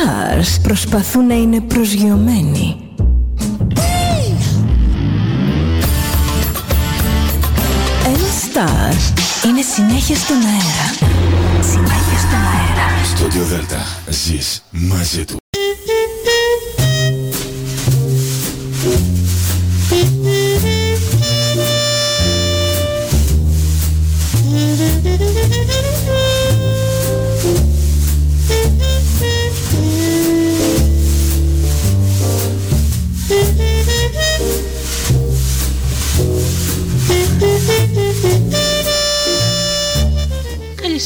stars προσπαθούν να είναι προσγειωμένοι. Ένα star είναι συνέχεια στον αέρα. Συνέχεια στον αέρα. Στο Δέλτα ζεις μαζί του.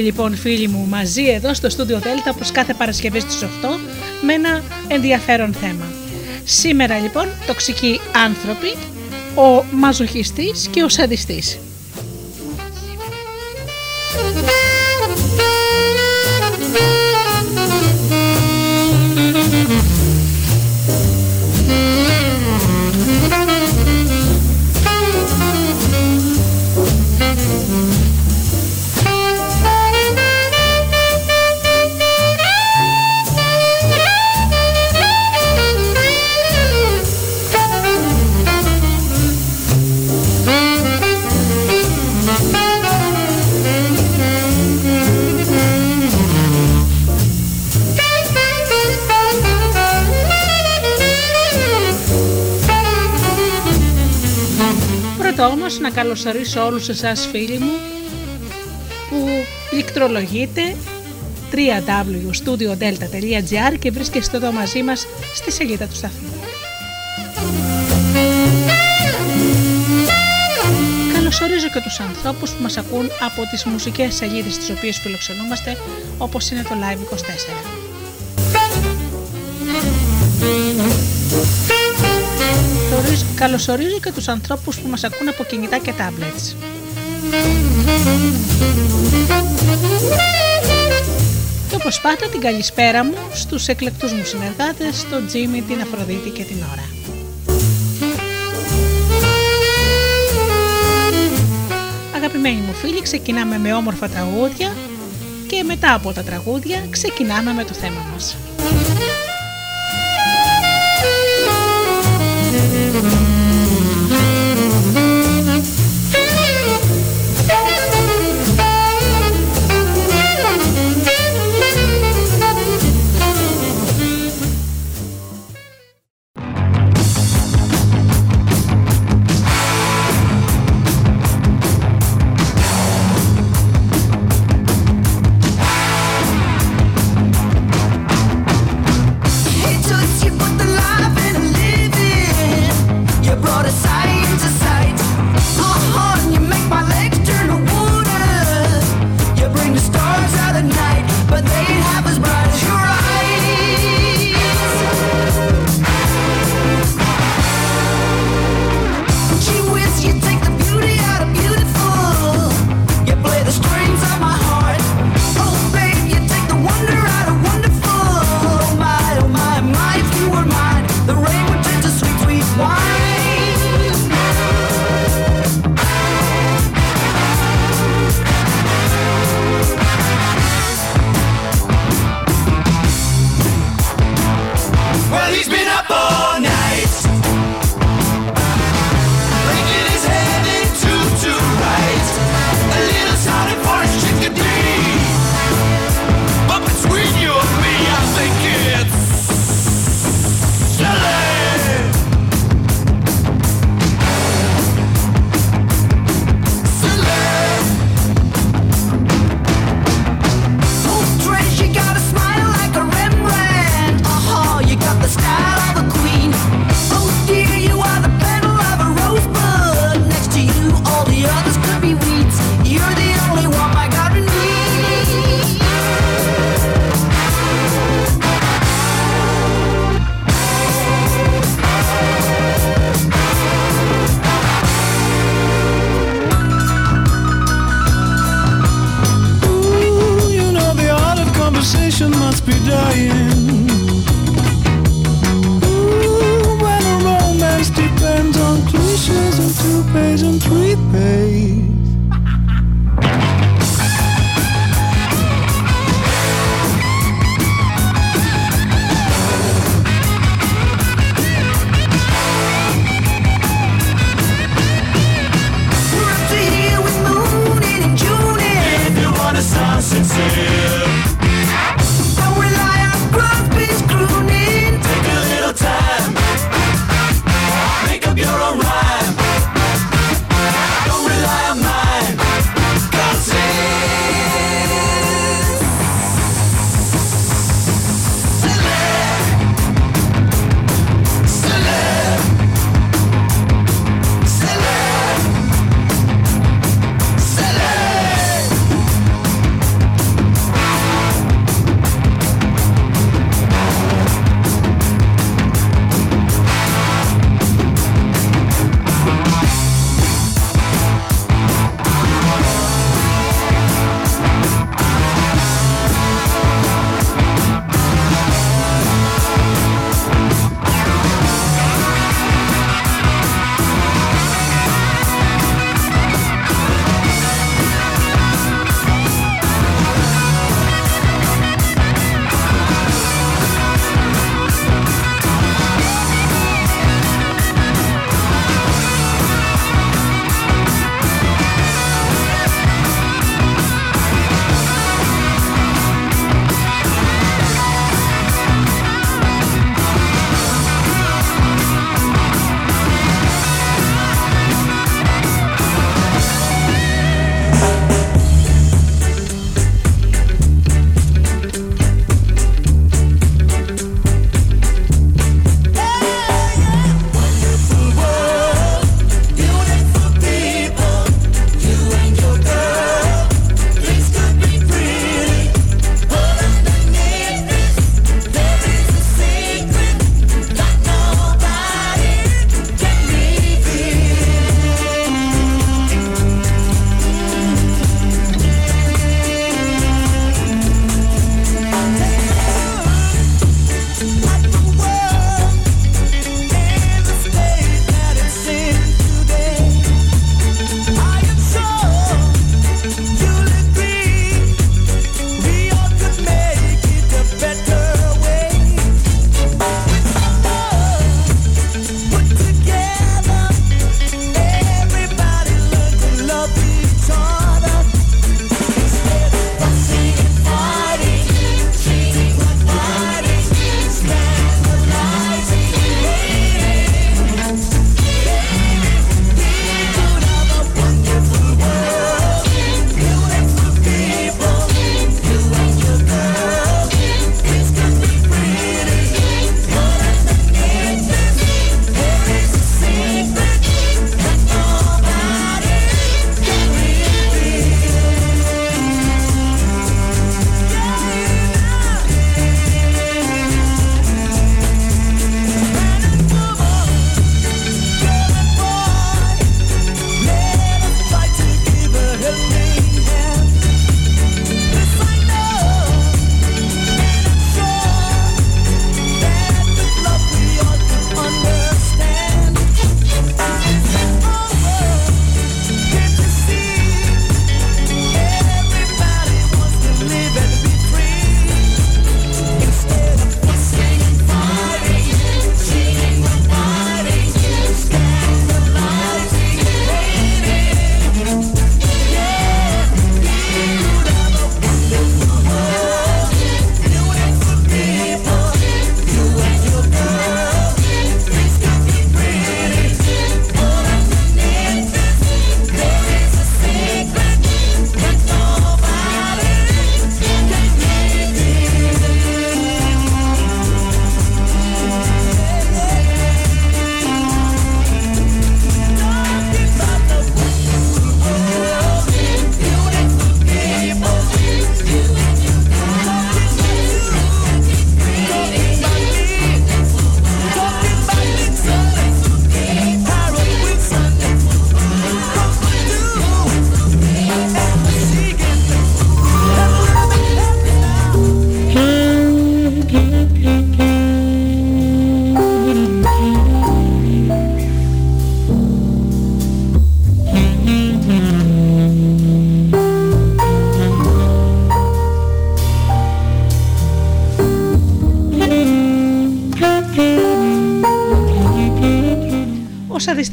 Λοιπόν φίλοι μου μαζί εδώ στο στούντιο Δέλτα όπως κάθε Παρασκευή στις 8 με ένα ενδιαφέρον θέμα. Σήμερα λοιπόν τοξικοί άνθρωποι, ο μαζοχιστής και ο σαντιστής. Να καλωσορίσω όλους εσάς φίλοι μου που πληκτρολογείτε www.studiodelta.gr και βρίσκεστε εδώ μαζί μας στη σελίδα του σταθμού. Καλωσορίζω και τους ανθρώπους που μας ακούν από τις μουσικές σελίδες τις οποίες φιλοξενούμαστε όπως είναι το Live24. Καλωσορίζω και τους ανθρώπους που μας ακούν από κινητά και tablets. Και όπως πάντα την καλησπέρα μου στους εκλεκτούς μου συνεργάτες, τον Τζίμι, την Αφροδίτη και την Ωρα. Αγαπημένοι μου φίλοι, ξεκινάμε με όμορφα τραγούδια και μετά από τα τραγούδια ξεκινάμε με το θέμα μας.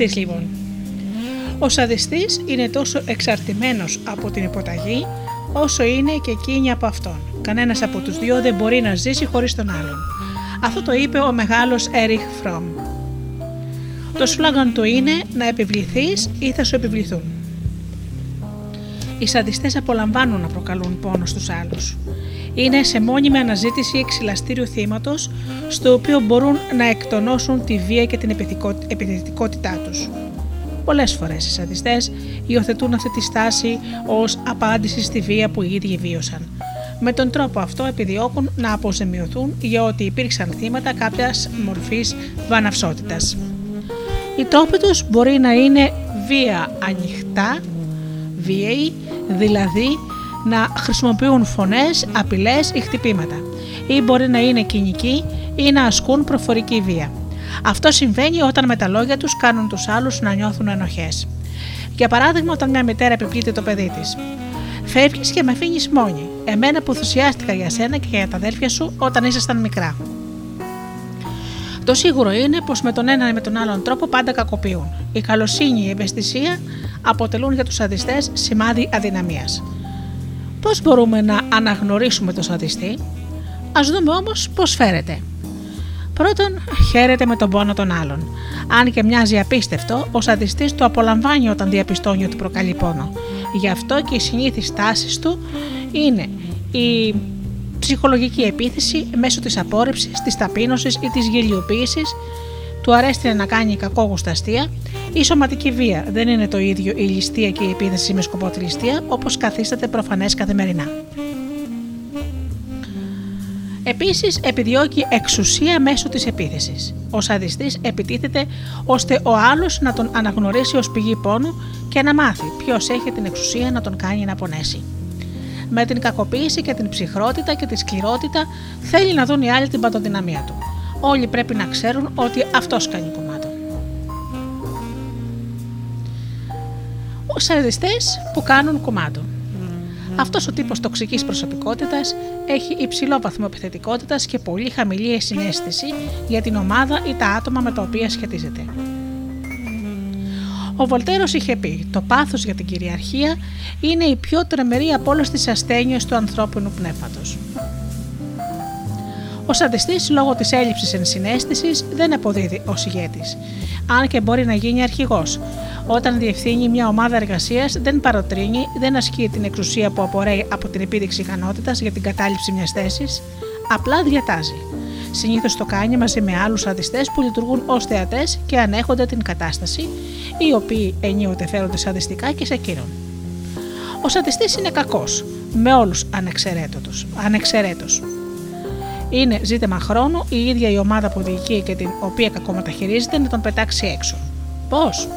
Ο σαδιστής λοιπόν. Ο σαδιστής είναι τόσο εξαρτημένος από την υποταγή όσο είναι και εκείνη από αυτόν. Κανένας από τους δύο δεν μπορεί να ζήσει χωρίς τον άλλον. Αυτό το είπε ο μεγάλος Έριχ Φρόμ. Το σλόγκαν του είναι να επιβληθείς ή θα σου επιβληθούν. Οι σαδιστές απολαμβάνουν να προκαλούν πόνο στους άλλους. Είναι σε μόνιμη αναζήτηση εξιλαστήριου θύματος, στο οποίο μπορούν να εκτονώσουν τη βία και την επιθετικότητά τους. Πολλές φορές οι σαντιστές υιοθετούν αυτή τη στάση ως απάντηση στη βία που οι ίδιοι βίωσαν. Με τον τρόπο αυτό επιδιώκουν να αποζημιωθούν για ότι υπήρξαν θύματα κάποιας μορφής βαναυσότητας. Οι τρόποι τους μπορεί να είναι βία ανοιχτά, βίαιοι, δηλαδή να χρησιμοποιούν φωνές, απειλές ή χτυπήματα ή μπορεί να είναι κοινικοί ή να ασκούν προφορική βία. Αυτό συμβαίνει όταν με τα λόγια τους κάνουν τους άλλους να νιώθουν ενοχές. Για παράδειγμα, όταν μια μητέρα επιπλήττει το παιδί της. Φεύγεις και με αφήνεις μόνη. Εμένα που θυσιάστηκα για σένα και για τα αδέρφια σου όταν ήσασταν μικρά. Το σίγουρο είναι πως με τον έναν ή με τον άλλον τρόπο πάντα κακοποιούν. Η καλοσύνη, η ευαισθησία αποτελούν για τους σαδιστές σημάδι αδυναμίας. Πώς μπορούμε να αναγνωρίσουμε το σαδιστή, ας δούμε όμως πώς φέρεται. Πρώτον, χαίρεται με τον πόνο των άλλων. Αν και μοιάζει απίστευτο, ο σαδιστής το απολαμβάνει όταν διαπιστώνει ότι προκαλεί πόνο. Γι' αυτό και η συνήθις τάση του είναι η ψυχολογική επίθεση μέσω της απόρριψης, της ταπείνωσης ή της γελιοποίησης, του αρέσει να κάνει κακόγουστα αστεία, η σωματική βία δεν είναι το ίδιο η ληστεία και η επίθεση με σκοπό τη ληστεία όπως καθίσταται προφανές καθημερινά. Επίσης επιδιώκει εξουσία μέσω της επίθεσης. Ο σαδιστής επιτίθεται ώστε ο άλλος να τον αναγνωρίσει ως πηγή πόνου και να μάθει ποιος έχει την εξουσία να τον κάνει να πονέσει. Με την κακοποίηση και την ψυχρότητα και τη σκληρότητα θέλει να δουν οι άλλοι την παντοδυναμία του. Όλοι πρέπει να ξέρουν ότι αυτός κάνει κομμάτι. Ο σαδιστές που κάνουν κομμάτι. Αυτός ο τύπος τοξικής προσωπικότητας έχει υψηλό βαθμό επιθετικότητας και πολύ χαμηλή συνέστηση για την ομάδα ή τα άτομα με τα οποία σχετίζεται. Ο Βολτέρος είχε πει: Το πάθος για την κυριαρχία είναι η πιο τρεμερή από όλες τις ασθένειες του ανθρώπινου πνεύματος. Ο σαντιστή, λόγω της έλλειψης ενσυναίσθησης, δεν αποδίδει ως ηγέτης, αν και μπορεί να γίνει αρχηγός. Όταν διευθύνει μια ομάδα εργασίας, δεν παροτρύνει, δεν ασκεί την εξουσία που απορρέει από την επίδειξη ικανότητας για την κατάληψη μιας θέσης, απλά διατάζει. Συνήθως το κάνει μαζί με άλλους σαντιστέ που λειτουργούν ως θεατές και ανέχονται την κατάσταση, οι οποίοι ενίοτε φέρονται σαντιστικά και σε εκείνον. Ο σαντιστή είναι κακός, με όλους ανεξαιρέτως. Είναι ζήτημα χρόνου η ίδια η ομάδα που διοικεί και την οποία κακομεταχειρίζεται να τον πετάξει έξω. Πώς;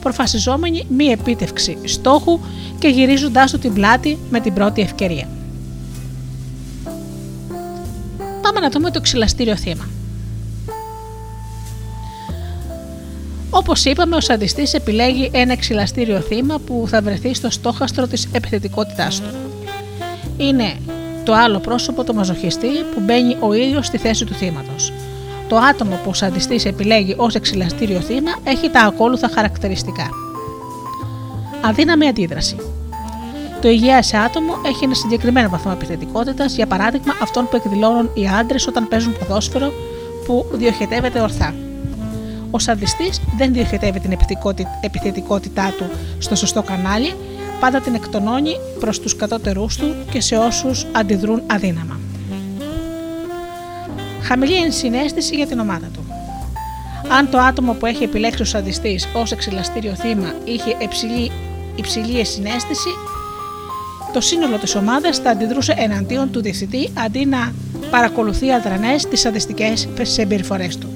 Προφασιζόμενη μη επίτευξη στόχου και γυρίζοντάς του την πλάτη με την πρώτη ευκαιρία. Πάμε να δούμε το ξυλαστήριο θύμα. Όπως είπαμε, ο σαντιστής επιλέγει ένα ξυλαστήριο θύμα που θα βρεθεί στο στόχαστρο της επιθετικότητάς του. Είναι το άλλο πρόσωπο του μαζοχιστή που μπαίνει ο ίδιος στη θέση του θύματος. Το άτομο που ο σαντιστής επιλέγει ως εξυλαστήριο θύμα έχει τα ακόλουθα χαρακτηριστικά. Αδύναμη αντίδραση. Το υγεία σε άτομο έχει ένα συγκεκριμένο βαθμό επιθετικότητας, για παράδειγμα αυτόν που εκδηλώνουν οι άντρες όταν παίζουν ποδόσφαιρο που διοχετεύεται ορθά. Ο σαντιστής δεν διοχετεύει την επιθετικότητά του στο σωστό κανάλι, πάντα την εκτονώνει προς τους κατώτερούς του και σε όσους αντιδρούν αδύναμα. Χαμηλή ενσυναίσθηση για την ομάδα του. Αν το άτομο που έχει επιλέξει ο σαντιστής ως εξελαστήριο θύμα είχε υψηλή, υψηλή συνέστηση, το σύνολο της ομάδας θα αντιδρούσε εναντίον του διευθυντή αντί να παρακολουθεί αδρανές τις σαντιστικές συμπεριφορές του.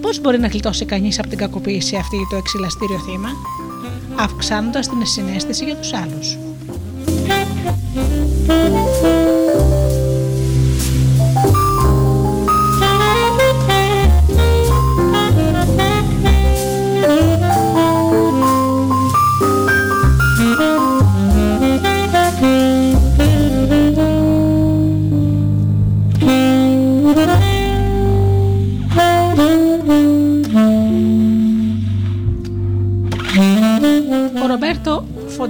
Πώς μπορεί να γλιτώσει κανείς από την κακοποίηση αυτή το εξηλαστήριο θύμα; Αυξάνοντας την συνέστηση για τους άλλους.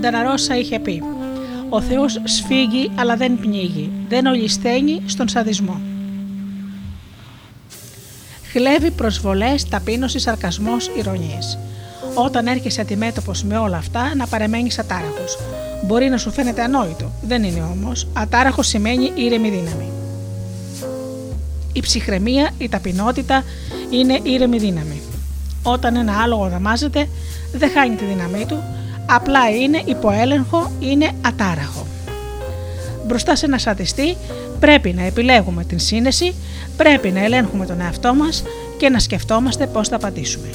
Φονταναρόσα είχε πει «Ο Θεός σφίγγει αλλά δεν πνίγει, δεν ολισθαίνει στον σαδισμό». Χλέβει προσβολές, ταπείνωσης, σαρκασμός, ηρωνίες. Όταν έρχεσαι αντιμέτωπος με όλα αυτά, να παρεμένεις ατάραχος. Μπορεί να σου φαίνεται ανόητο, δεν είναι όμως. Ατάραχο σημαίνει ήρεμη δύναμη. Η ψυχραιμία, η ταπεινότητα είναι ήρεμη δύναμη. Όταν ένα άλογο δαμάζεται, δεν χάνει τη δύναμή του, απλά είναι υποέλεγχο, είναι ατάραχο. Μπροστά σε ένα σαντιστή πρέπει να επιλέγουμε την σύνεση, πρέπει να ελέγχουμε τον εαυτό μας και να σκεφτόμαστε πώς θα απαντήσουμε.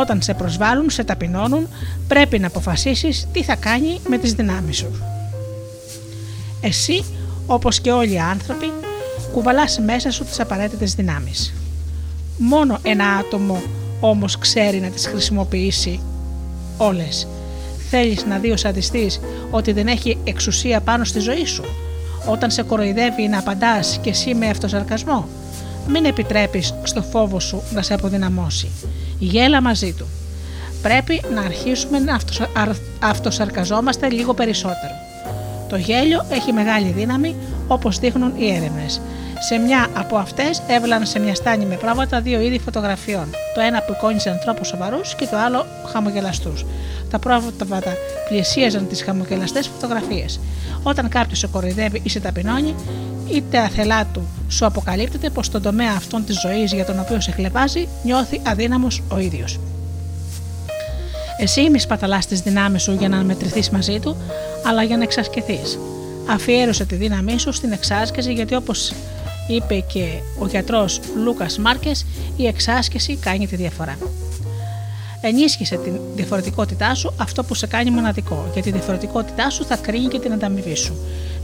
Όταν σε προσβάλλουν, σε ταπεινώνουν, πρέπει να αποφασίσεις τι θα κάνει με τις δυνάμεις σου. Εσύ, όπως και όλοι οι άνθρωποι, κουβαλάς μέσα σου τις απαραίτητες δυνάμεις. Μόνο ένα άτομο όμως ξέρει να τις χρησιμοποιήσει όλες. Θέλεις να δει ο σαντιστής ότι δεν έχει εξουσία πάνω στη ζωή σου; Όταν σε κοροϊδεύει να απαντάς και εσύ με αυτοσαρκασμό. Μην επιτρέπεις στο φόβο σου να σε αποδυναμώσει. Γέλα μαζί του. Πρέπει να αρχίσουμε να αυτοσαρκαζόμαστε λίγο περισσότερο. Το γέλιο έχει μεγάλη δύναμη όπως δείχνουν οι έρευνες. Σε μια από αυτές έβαλαν σε μια στάνη με πρόβατα δύο είδη φωτογραφιών. Το ένα που εικόνιζε ανθρώπου σοβαρούς και το άλλο χαμογελαστούς. Τα πρόβατα πλησίαζαν τις χαμογελαστές φωτογραφίες. Όταν κάποιος σε κοροϊδεύει ή σε ταπεινώνει, είτε αθελά του σου αποκαλύπτεται πως στον τομέα αυτών της ζωής για τον οποίο σε χλεβάζει, νιώθει αδύναμος ο ίδιος. Εσύ μη σπαταλάς τις δυνάμεις σου για να μετρηθείς μαζί του, αλλά για να εξασκηθείς. Αφιέρωσε τη δύναμή σου στην εξάσκηση γιατί όπως είπε και ο γιατρός Λούκας Μάρκες, η εξάσκηση κάνει τη διαφορά. Ενίσχυσε τη διαφορετικότητά σου αυτό που σε κάνει μοναδικό, γιατί η διαφορετικότητά σου θα κρίνει και την ανταμοιβή σου.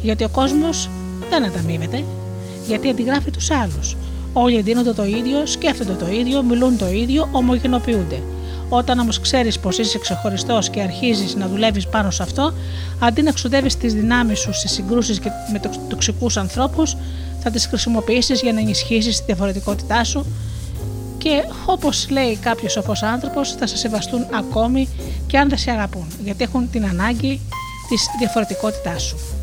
Γιατί ο κόσμος δεν ανταμείβεται, γιατί αντιγράφει τους άλλους. Όλοι δίνονται το ίδιο, σκέφτονται το ίδιο, μιλούν το ίδιο, ομογενοποιούνται. Όταν όμως ξέρεις πως είσαι ξεχωριστός και αρχίζεις να δουλεύεις πάνω σε αυτό, αντί να ξοδεύεις τις δυνάμεις σου σε συγκρούσεις με τοξικούς ανθρώπους, θα τις χρησιμοποιήσεις για να ενισχύσεις τη διαφορετικότητά σου και όπως λέει κάποιος σοφός άνθρωπος θα σε σεβαστούν ακόμη και αν δεν σε αγαπούν γιατί έχουν την ανάγκη της διαφορετικότητάς σου.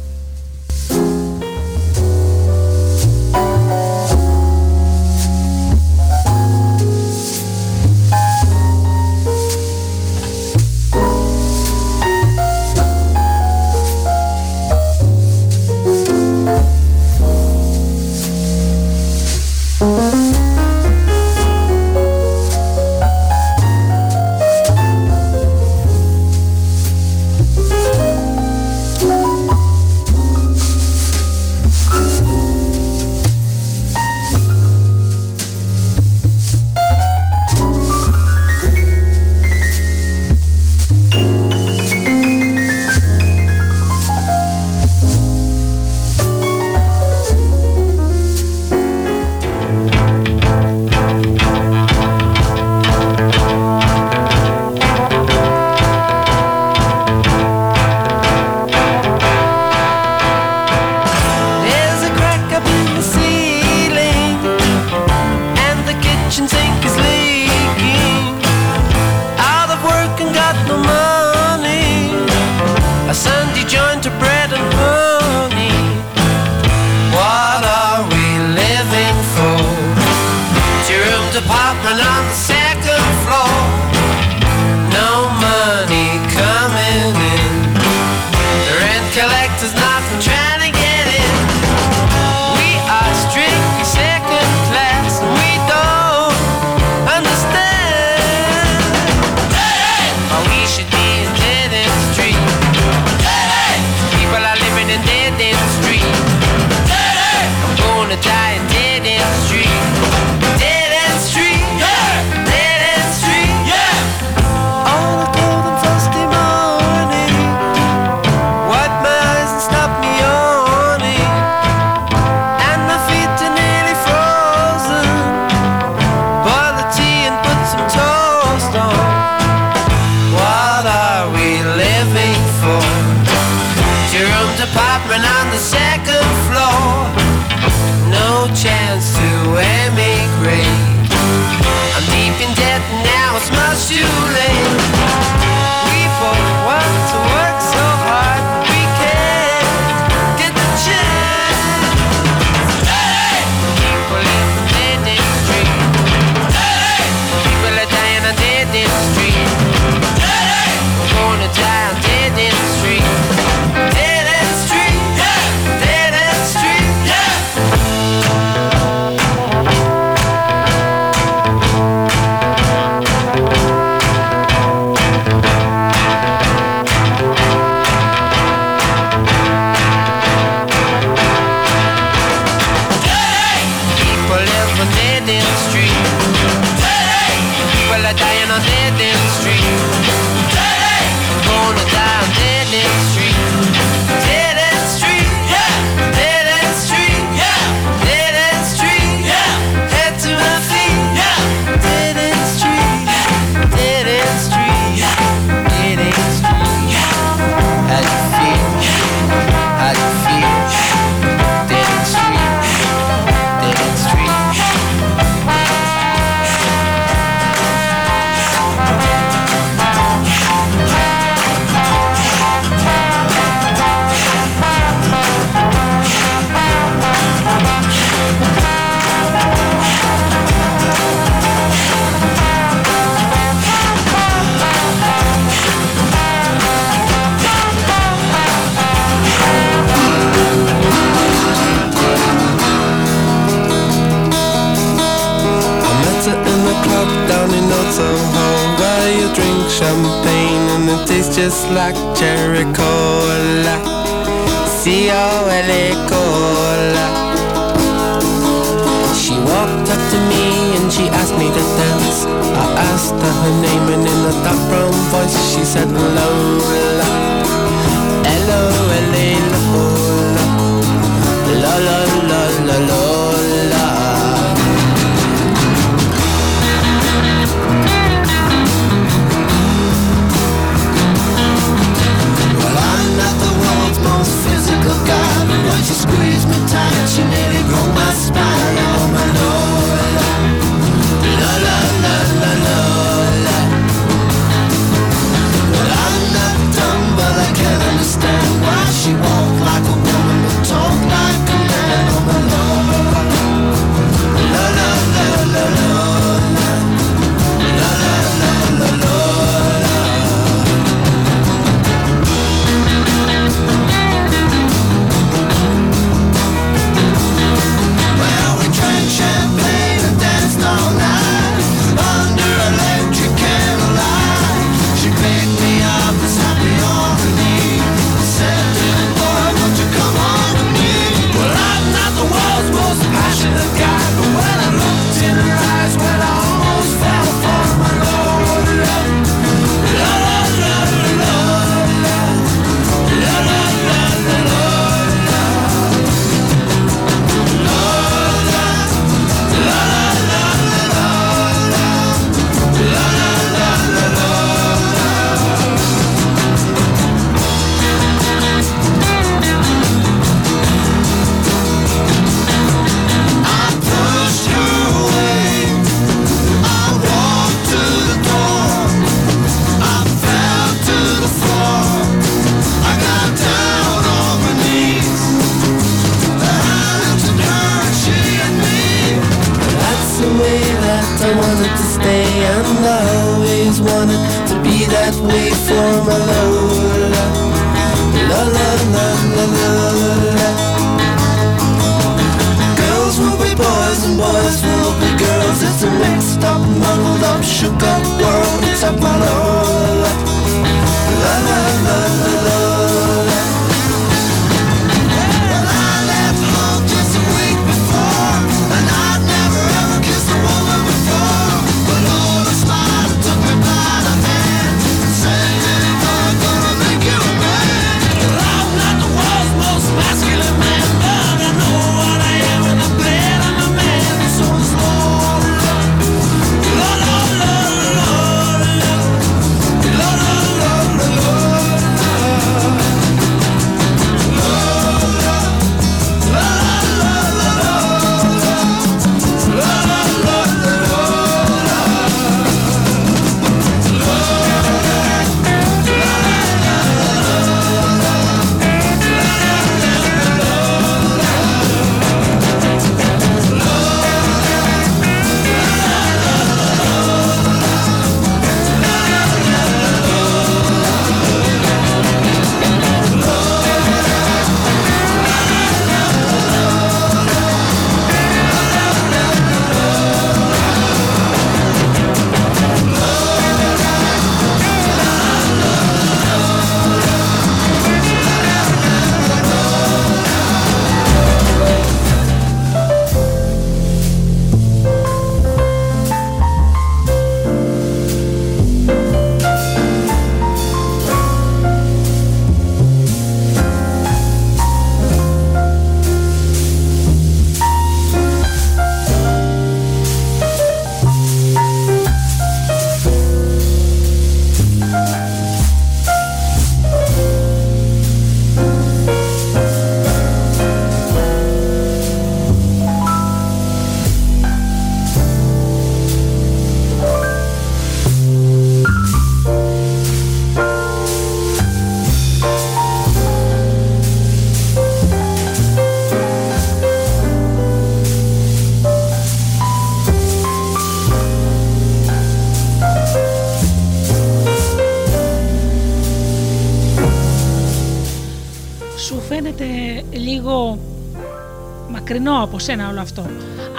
Από σένα όλο αυτό.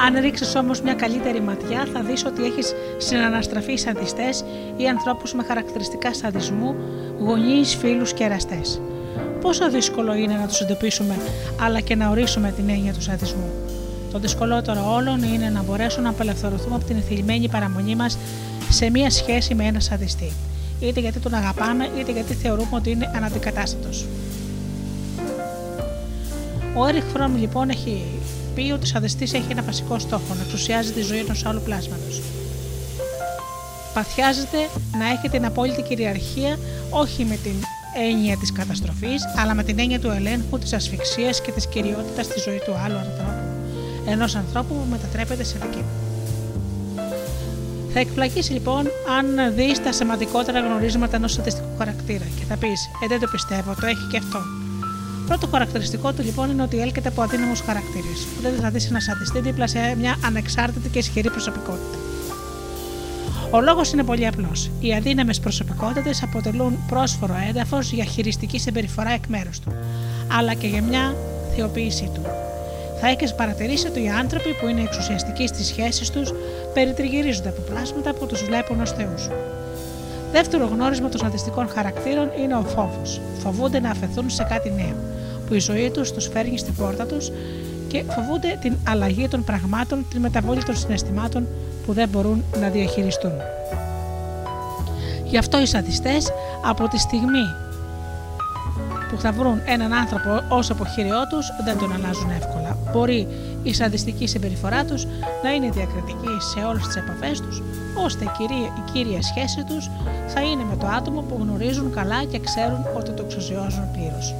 Αν ρίξεις όμως μια καλύτερη ματιά, θα δεις ότι έχεις συναναστραφεί σαντιστέ ή ανθρώπους με χαρακτηριστικά σαντισμού, γονείς, φίλους και εραστές. Πόσο δύσκολο είναι να τους εντοπίσουμε, αλλά και να ορίσουμε την έννοια του σαντισμού. Το δυσκολότερο όλων είναι να μπορέσουμε να απελευθερωθούμε από την θελημένη παραμονή μας σε μία σχέση με ένα σαντιστή. Είτε γιατί τον αγαπάμε, είτε γιατί θεωρούμε ότι είναι αναντικατάστατο. Ο Έριχ Φρόμ λοιπόν έχει πει ότι ο σαντιστή έχει ένα βασικό στόχο, να εξουσιάζει τη ζωή ενός άλλου πλάσματος. Παθιάζεται να έχει την απόλυτη κυριαρχία όχι με την έννοια της καταστροφής, αλλά με την έννοια του ελέγχου, της ασφυξίας και της κυριότητας στη ζωή του άλλου ανθρώπου, ενός ανθρώπου που μετατρέπεται σε δική του. Θα εκπλαγείς λοιπόν αν δεις τα σημαντικότερα γνωρίσματα ενός στατιστικού χαρακτήρα και θα πεις: Ε, δεν το πιστεύω, το έχει και αυτό. Πρώτο χαρακτηριστικό του λοιπόν είναι ότι έλκεται από αδύναμους χαρακτήρες. Δεν θα δεις ένα σαντιστή δίπλα σε μια ανεξάρτητη και ισχυρή προσωπικότητα. Ο λόγος είναι πολύ απλός. Οι αδύναμες προσωπικότητες αποτελούν πρόσφορο έδαφος για χειριστική συμπεριφορά εκ μέρους του, αλλά και για μια θεοποίησή του. Θα έχεις παρατηρήσει ότι οι άνθρωποι που είναι εξουσιαστικοί στις σχέσεις τους περιτριγυρίζονται από πλάσματα που τους βλέπουν ως θεούς. Δεύτερο γνώρισμα των σαντιστικών χαρακτήρων είναι ο φόβος. Φοβούνται να αφαιθούν σε κάτι νέο, που η ζωή τους τους φέρνει στην πόρτα τους και φοβούνται την αλλαγή των πραγμάτων, την μεταβολή των συναισθημάτων που δεν μπορούν να διαχειριστούν. Γι' αυτό οι σαντιστές από τη στιγμή που θα βρουν έναν άνθρωπο ως αποχείριό τους δεν τον αλλάζουν εύκολα. Μπορεί η σαντιστική συμπεριφορά τους να είναι διακριτική σε όλες τις επαφές τους, ώστε η κύρια, η κύρια σχέση τους θα είναι με το άτομο που γνωρίζουν καλά και ξέρουν ότι το εξουσιάζουν πλήρως.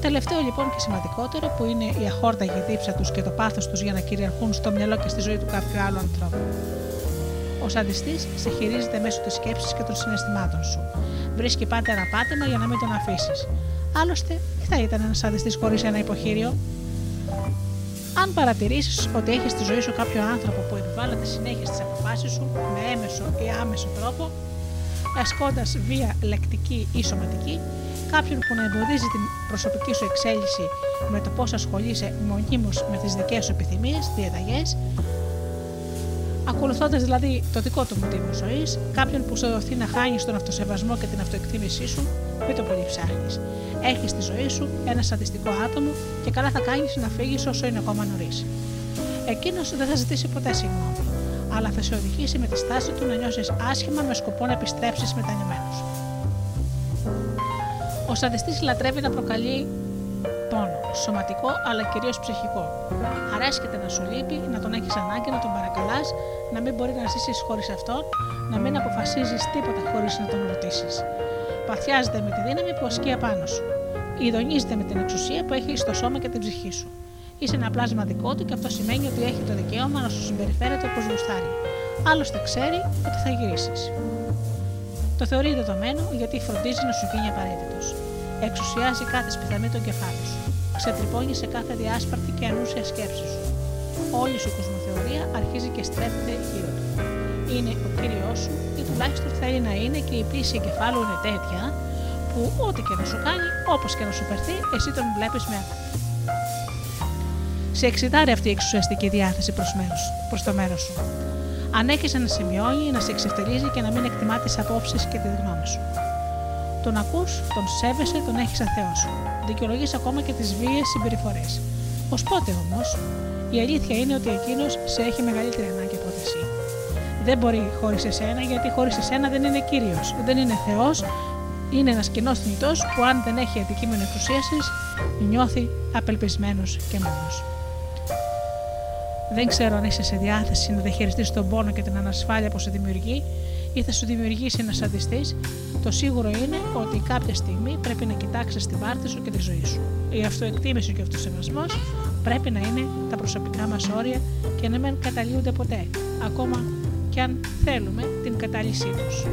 Τελευταίο λοιπόν και σημαντικότερο που είναι η αχόρταγη δίψα τους και το πάθος τους για να κυριαρχούν στο μυαλό και στη ζωή του κάποιου άλλου ανθρώπου. Ο σαντιστή σε χειρίζεται μέσω της σκέψης και των συναισθημάτων σου. Βρίσκει πάντα ένα πάτημα για να μην τον αφήσεις. Άλλωστε, τι θα ήταν ένας σαντιστή χωρίς ένα υποχείριο; Αν παρατηρήσεις ότι έχεις στη ζωή σου κάποιο άνθρωπο που επιβάλλεται συνέχεια στις αποφάσεις σου με έμεσο ή άμεσο τρόπο, ασκώντας βία λεκτική ή σωματική, κάποιον που να εμποδίζει την προσωπική σου εξέλιξη με το πώς ασχολείσαι μονίμως με τις δικές σου επιθυμίες, διαταγές, ακολουθώντας δηλαδή το δικό του μοτίβο ζωής, κάποιον που σου δοθεί να χάνεις τον αυτοσεβασμό και την αυτοεκτίμησή σου, μην το πολύ ψάχνεις. Έχεις στη ζωή σου ένα στατιστικό άτομο και καλά θα κάνεις να φύγεις όσο είναι ακόμα νωρίς. Εκείνος δεν θα ζητήσει ποτέ συγγνώμη, αλλά θα σε οδηγήσει με τη στάση του να νιώσεις άσχημα με σκοπό να επιστρέψεις μετανιωμένος. Ο σαντιστή λατρεύει να προκαλεί πόνο, σωματικό αλλά κυρίως ψυχικό. Αρέσκεται να σου λείπει, να τον έχεις ανάγκη, να τον παρακαλάς, να μην μπορεί να ζήσεις χωρίς αυτόν, να μην αποφασίζεις τίποτα χωρίς να τον ρωτήσεις. Παθιάζεται με τη δύναμη που ασκεί απάνω σου. Ιδονίζεται με την εξουσία που έχει στο σώμα και την ψυχή σου. Είσαι ένα πλάσμα δικό του και αυτό σημαίνει ότι έχει το δικαίωμα να σου συμπεριφέρεται όπως γουστάρει. Άλλωστε ξέρει ότι θα γυρίσεις. Το θεωρεί δεδομένο γιατί φροντίζει να σου γίνει απαραίτητος. Εξουσιάζει κάθε σπιθαμή των κεφάλων σου. Ξετρυπώνει σε κάθε διάσπαρτη και ανούσια σκέψη σου. Όλη σου κοσμοθεωρία αρχίζει και στρέφεται γύρω του. Είναι ο κύριος σου ή τουλάχιστον θέλει να είναι και η πίεση εγκεφάλου είναι τέτοια που ό,τι και να σου κάνει, όπως και να σου περθεί, εσύ τον βλέπεις με αγάπη. Σε εξητάρει αυτή η εξουσιαστική διάθεση προς το μέρος σου. Αν έχεις να σημειώνει, να σε εξευτελίζει και να μην εκτιμά τις απόψεις και τη γνώμη σου. Τον ακούς, τον σέβεσαι, τον έχεις σαν Θεό σου. Δικαιολογείς ακόμα και τις βίαιε συμπεριφορές. Ω πότε όμως, η αλήθεια είναι ότι εκείνος σε έχει μεγαλύτερη ανάγκη από ότι εσύ. Δεν μπορεί χωρίς εσένα, γιατί χωρίς εσένα δεν είναι κύριος, δεν είναι Θεός, είναι ένας κοινός θνητός που αν δεν έχει αντικείμενο εξουσίαση, νιώθει απελπισμένος και μόνος. Δεν ξέρω αν είσαι σε διάθεση να διαχειριστείς τον πόνο και την ανασφάλεια που σε δημιουργεί ή θα σου δημιουργήσει ένας σαντιστή, το σίγουρο είναι ότι κάποια στιγμή πρέπει να κοιτάξεις την πάρτη σου και τη ζωή σου. Η αυτοεκτίμηση και ο αυτοσεβασμός πρέπει να είναι τα προσωπικά μας όρια και να μην καταλύονται ποτέ, ακόμα και αν θέλουμε την κατάλυσή τους.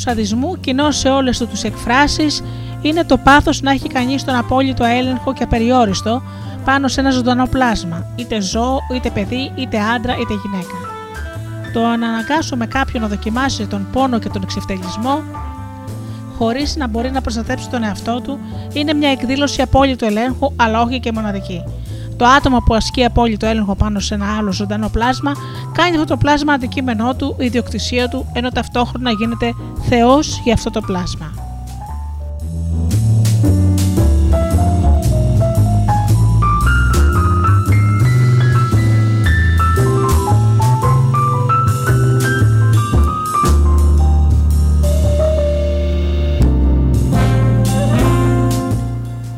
Του σαδισμού, κοινό σε όλες του τι εκφράσεις, είναι το πάθος να έχει κανείς τον απόλυτο έλεγχο και απεριόριστο πάνω σε ένα ζωντανό πλάσμα, είτε ζώο, είτε παιδί, είτε άντρα, είτε γυναίκα. Το να αναγκάσουμε κάποιον να δοκιμάσει τον πόνο και τον εξευτελισμό, χωρίς να μπορεί να προστατέψει τον εαυτό του, είναι μια εκδήλωση απόλυτου ελέγχου, αλλά όχι και μοναδική. Το άτομο που ασκεί απόλυτο έλεγχο πάνω σε ένα άλλο ζωντανό πλάσμα, κάνει αυτό το πλάσμα αντικείμενό του, ιδιοκτησία του, ενώ ταυτόχρονα γίνεται Θεός για αυτό το πλάσμα.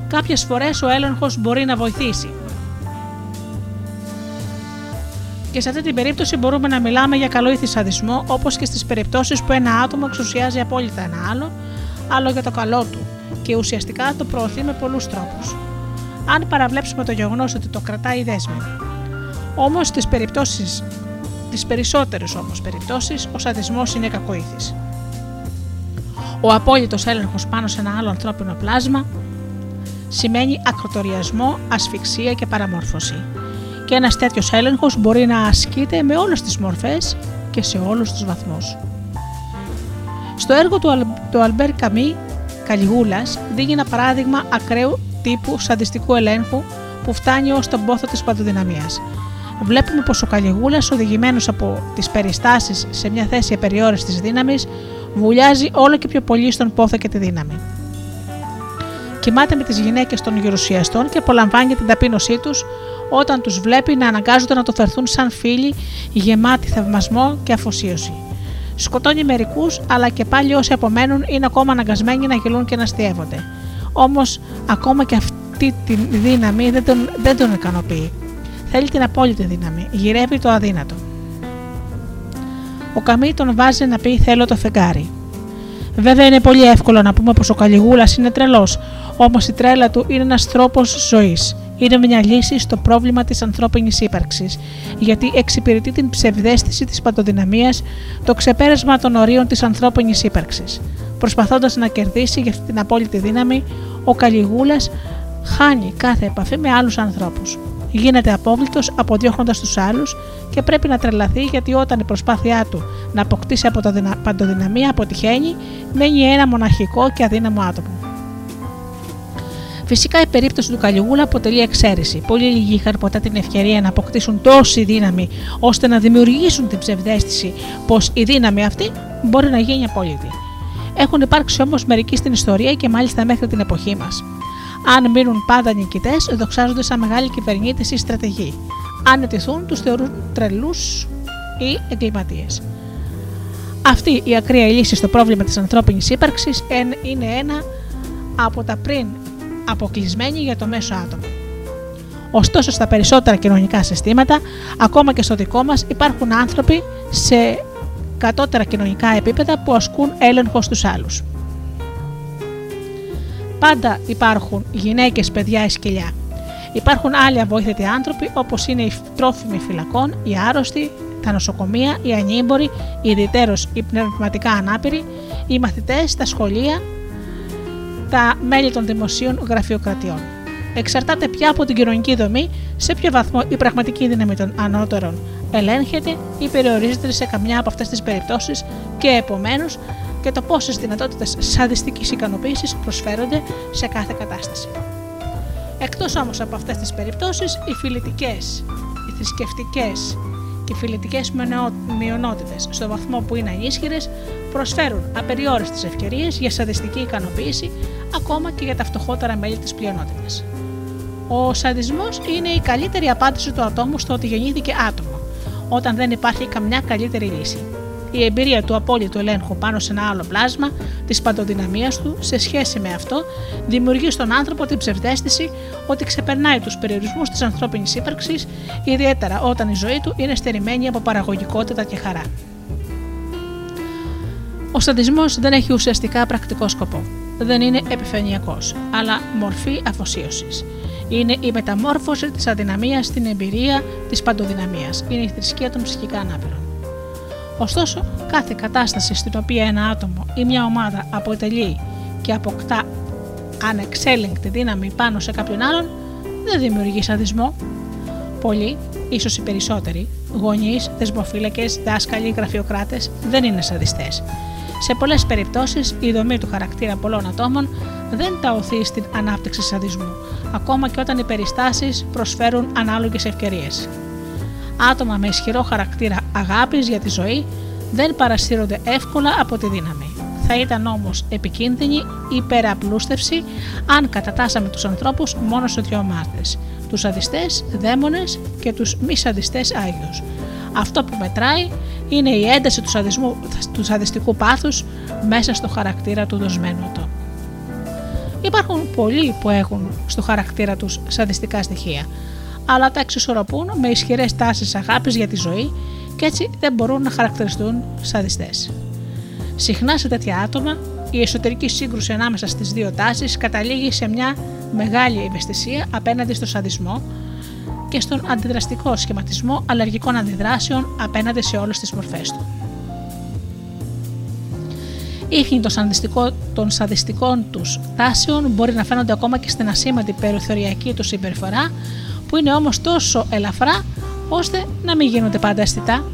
Κάποιες φορές ο έλεγχος μπορεί να βοηθήσει. Και σε αυτή την περίπτωση μπορούμε να μιλάμε για καλοήθη σαδισμό, όπως και στις περιπτώσεις που ένα άτομο εξουσιάζει απόλυτα ένα άλλο, άλλο για το καλό του και ουσιαστικά το προωθεί με πολλούς τρόπους. Αν παραβλέψουμε το γεγονός ότι το κρατάει δέσμη. Όμως στις περιπτώσεις, τις περισσότερες όμως περιπτώσεις, ο σαδισμός είναι κακοήθης. Ο απόλυτος έλεγχος πάνω σε ένα άλλο ανθρώπινο πλάσμα σημαίνει ακροτοριασμό, ασφυξία και παραμόρφωση. Και ένας τέτοιος έλεγχος μπορεί να ασκείται με όλες τις μορφές και σε όλους τους βαθμούς. Στο έργο του, Αλ, του Αλμπέρ Καμί, Καλιγούλας, δίνει ένα παράδειγμα ακραίου τύπου σαντιστικού ελέγχου που φτάνει ως τον πόθο της παντοδυναμίας. Βλέπουμε πως ο Καλιγούλας, οδηγημένος από τις περιστάσεις σε μια θέση απεριόριστης δύναμης, βουλιάζει όλο και πιο πολύ στον πόθο και τη δύναμη κοιμάται με τις γυναίκες των γερουσιαστών και απολαμβάνει την ταπείνωσή τους όταν τους βλέπει να αναγκάζονται να το φερθούν σαν φίλοι γεμάτοι θαυμασμό και αφοσίωση. Σκοτώνει μερικούς, αλλά και πάλι όσοι απομένουν είναι ακόμα αναγκασμένοι να γελούν και να αστείευονται. Όμως, ακόμα και αυτή τη δύναμη δεν τον, δεν τον ικανοποιεί. Θέλει την απόλυτη δύναμη, γυρεύει το αδύνατο. Ο Καμί τον βάζει να πει: Θέλω το φεγγάρι. Βέβαια είναι πολύ εύκολο να πούμε πως ο Καλιγούλας είναι τρελός, όμως η τρέλα του είναι ένας τρόπος ζωής. Είναι μια λύση στο πρόβλημα της ανθρώπινης ύπαρξης, γιατί εξυπηρετεί την ψευδέστηση της παντοδυναμίας, το ξεπέρασμα των ορίων της ανθρώπινης ύπαρξης. Προσπαθώντας να κερδίσει για αυτή την απόλυτη δύναμη, ο Καλιγούλας χάνει κάθε επαφή με άλλους ανθρώπους. Γίνεται απόβλητος αποδιώχνοντας τους άλλους και πρέπει να τρελαθεί γιατί όταν η προσπάθειά του να αποκτήσει από παντοδυναμία αποτυχαίνει, μένει ένα μοναχικό και αδύναμο άτομο. Φυσικά η περίπτωση του Καλιγούλα αποτελεί εξαίρεση. Πολύ λίγοι είχαν ποτέ την ευκαιρία να αποκτήσουν τόση δύναμη ώστε να δημιουργήσουν την ψευδέστηση πως η δύναμη αυτή μπορεί να γίνει απόλυτη. Έχουν υπάρξει όμως μερικοί στην ιστορία και μάλιστα μέχρι την εποχή μας. Αν μείνουν πάντα νικητές, δοξάζονται σαν μεγάλοι κυβερνήτε ή στρατηγοί. Αν ετηθούν, τους θεωρούν τρελούς ή εγκληματίες. Αυτή η ακραία λύση στο πρόβλημα της ανθρώπινης ύπαρξης είναι ένα από τα πριν αποκλεισμένη για το μέσο άτομο. Ωστόσο, στα περισσότερα κοινωνικά συστήματα, ακόμα και στο δικό μας, υπάρχουν άνθρωποι σε κατώτερα κοινωνικά επίπεδα που ασκούν έλεγχο στους άλλους. Πάντα υπάρχουν γυναίκες, παιδιά ή σκυλιά. Υπάρχουν άλλοι αβοήθητοι άνθρωποι όπως είναι οι τρόφιμοι φυλακών, οι άρρωστοι, τα νοσοκομεία, οι ανήμποροι, οι ιδιαίτερως οι πνευματικά ανάπηροι, οι μαθητές, τα σχολεία, τα μέλη των δημοσίων γραφειοκρατιών. Εξαρτάται πια από την κοινωνική δομή σε ποιο βαθμό η πραγματική δύναμη των ανώτερων ελέγχεται ή περιορίζεται σε καμιά από αυτές τις περιπτώσεις και επομένως και το πόσες δυνατότητες σαδιστικής ικανοποίησης προσφέρονται σε κάθε κατάσταση. Εκτός όμως από αυτές τις περιπτώσεις, οι φιλετικέ, οι θρησκευτικές και οι φιλετικές μειονότητες, στο βαθμό που είναι ανίσχυρε, προσφέρουν απεριόριστες ευκαιρίες για σαδιστική ικανοποίηση ακόμα και για τα φτωχότερα μέλη της πλειονότητας. Ο σαδισμός είναι η καλύτερη απάντηση του ατόμου στο ότι γεννήθηκε άτομο, όταν δεν υπάρχει καμιά καλύτερη λύση η εμπειρία του απόλυτου ελέγχου πάνω σε ένα άλλο πλάσμα της παντοδυναμίας του σε σχέση με αυτό δημιουργεί στον άνθρωπο την ψευδέστηση ότι ξεπερνάει τους περιορισμούς της ανθρώπινης ύπαρξης, ιδιαίτερα όταν η ζωή του είναι στερημένη από παραγωγικότητα και χαρά. Ο στατισμός δεν έχει ουσιαστικά πρακτικό σκοπό. Δεν είναι επιφανειακός, αλλά μορφή αφοσίωσης. Είναι η μεταμόρφωση της αδυναμίας στην εμπειρία της παντοδυναμίας. Είναι η θρησκεία των ψυχικά ανάπηρων. Ωστόσο, κάθε κατάσταση στην οποία ένα άτομο ή μια ομάδα αποτελεί και αποκτά ανεξέλεγκτη δύναμη πάνω σε κάποιον άλλον, δεν δημιουργεί σαδισμό. Πολλοί, ίσως οι περισσότεροι, γονείς, θεσμοφύλακε, δάσκαλοι, γραφειοκράτες, δεν είναι σαδιστές. Σε πολλές περιπτώσεις, η δομή του χαρακτήρα πολλών ατόμων δεν τα οθεί στην ανάπτυξη σαδισμού, ακόμα και όταν οι περιστάσεις προσφέρουν ανάλογες ευκαιρίες. Άτομα με ισχυρό χαρακτήρα αγάπης για τη ζωή δεν παρασύρονται εύκολα από τη δύναμη. Θα ήταν όμως επικίνδυνη η υπεραπλούστευση αν κατατάσσαμε τους ανθρώπους μόνο σε δύο ομάδε: τους σαδιστέ, δαίμονες και τους μη σαδιστές Άγιους. Αυτό που μετράει είναι η ένταση του, σαδισμού, του σαδιστικού πάθους μέσα στο χαρακτήρα του δοσμένου ατόμου. Υπάρχουν πολλοί που έχουν στο χαρακτήρα τους σαδιστικά στοιχεία, αλλά τα εξισορροπούν με ισχυρές τάσεις αγάπης για τη ζωή και έτσι δεν μπορούν να χαρακτηριστούν σαδιστές. Συχνά σε τέτοια άτομα η εσωτερική σύγκρουση ανάμεσα στις δύο τάσεις καταλήγει σε μια μεγάλη ευαισθησία απέναντι στο σαδισμό και στον αντιδραστικό σχηματισμό αλλεργικών αντιδράσεων απέναντι σε όλες τις μορφές του. Ίχνη των, των σαδιστικών τους τάσεων μπορεί να φαίνονται ακόμα και στην ασήμαντη περιθωριακή του συμπεριφορά που είναι όμως τόσο ελαφρά ώστε να μην γίνονται πάντα αισθητά.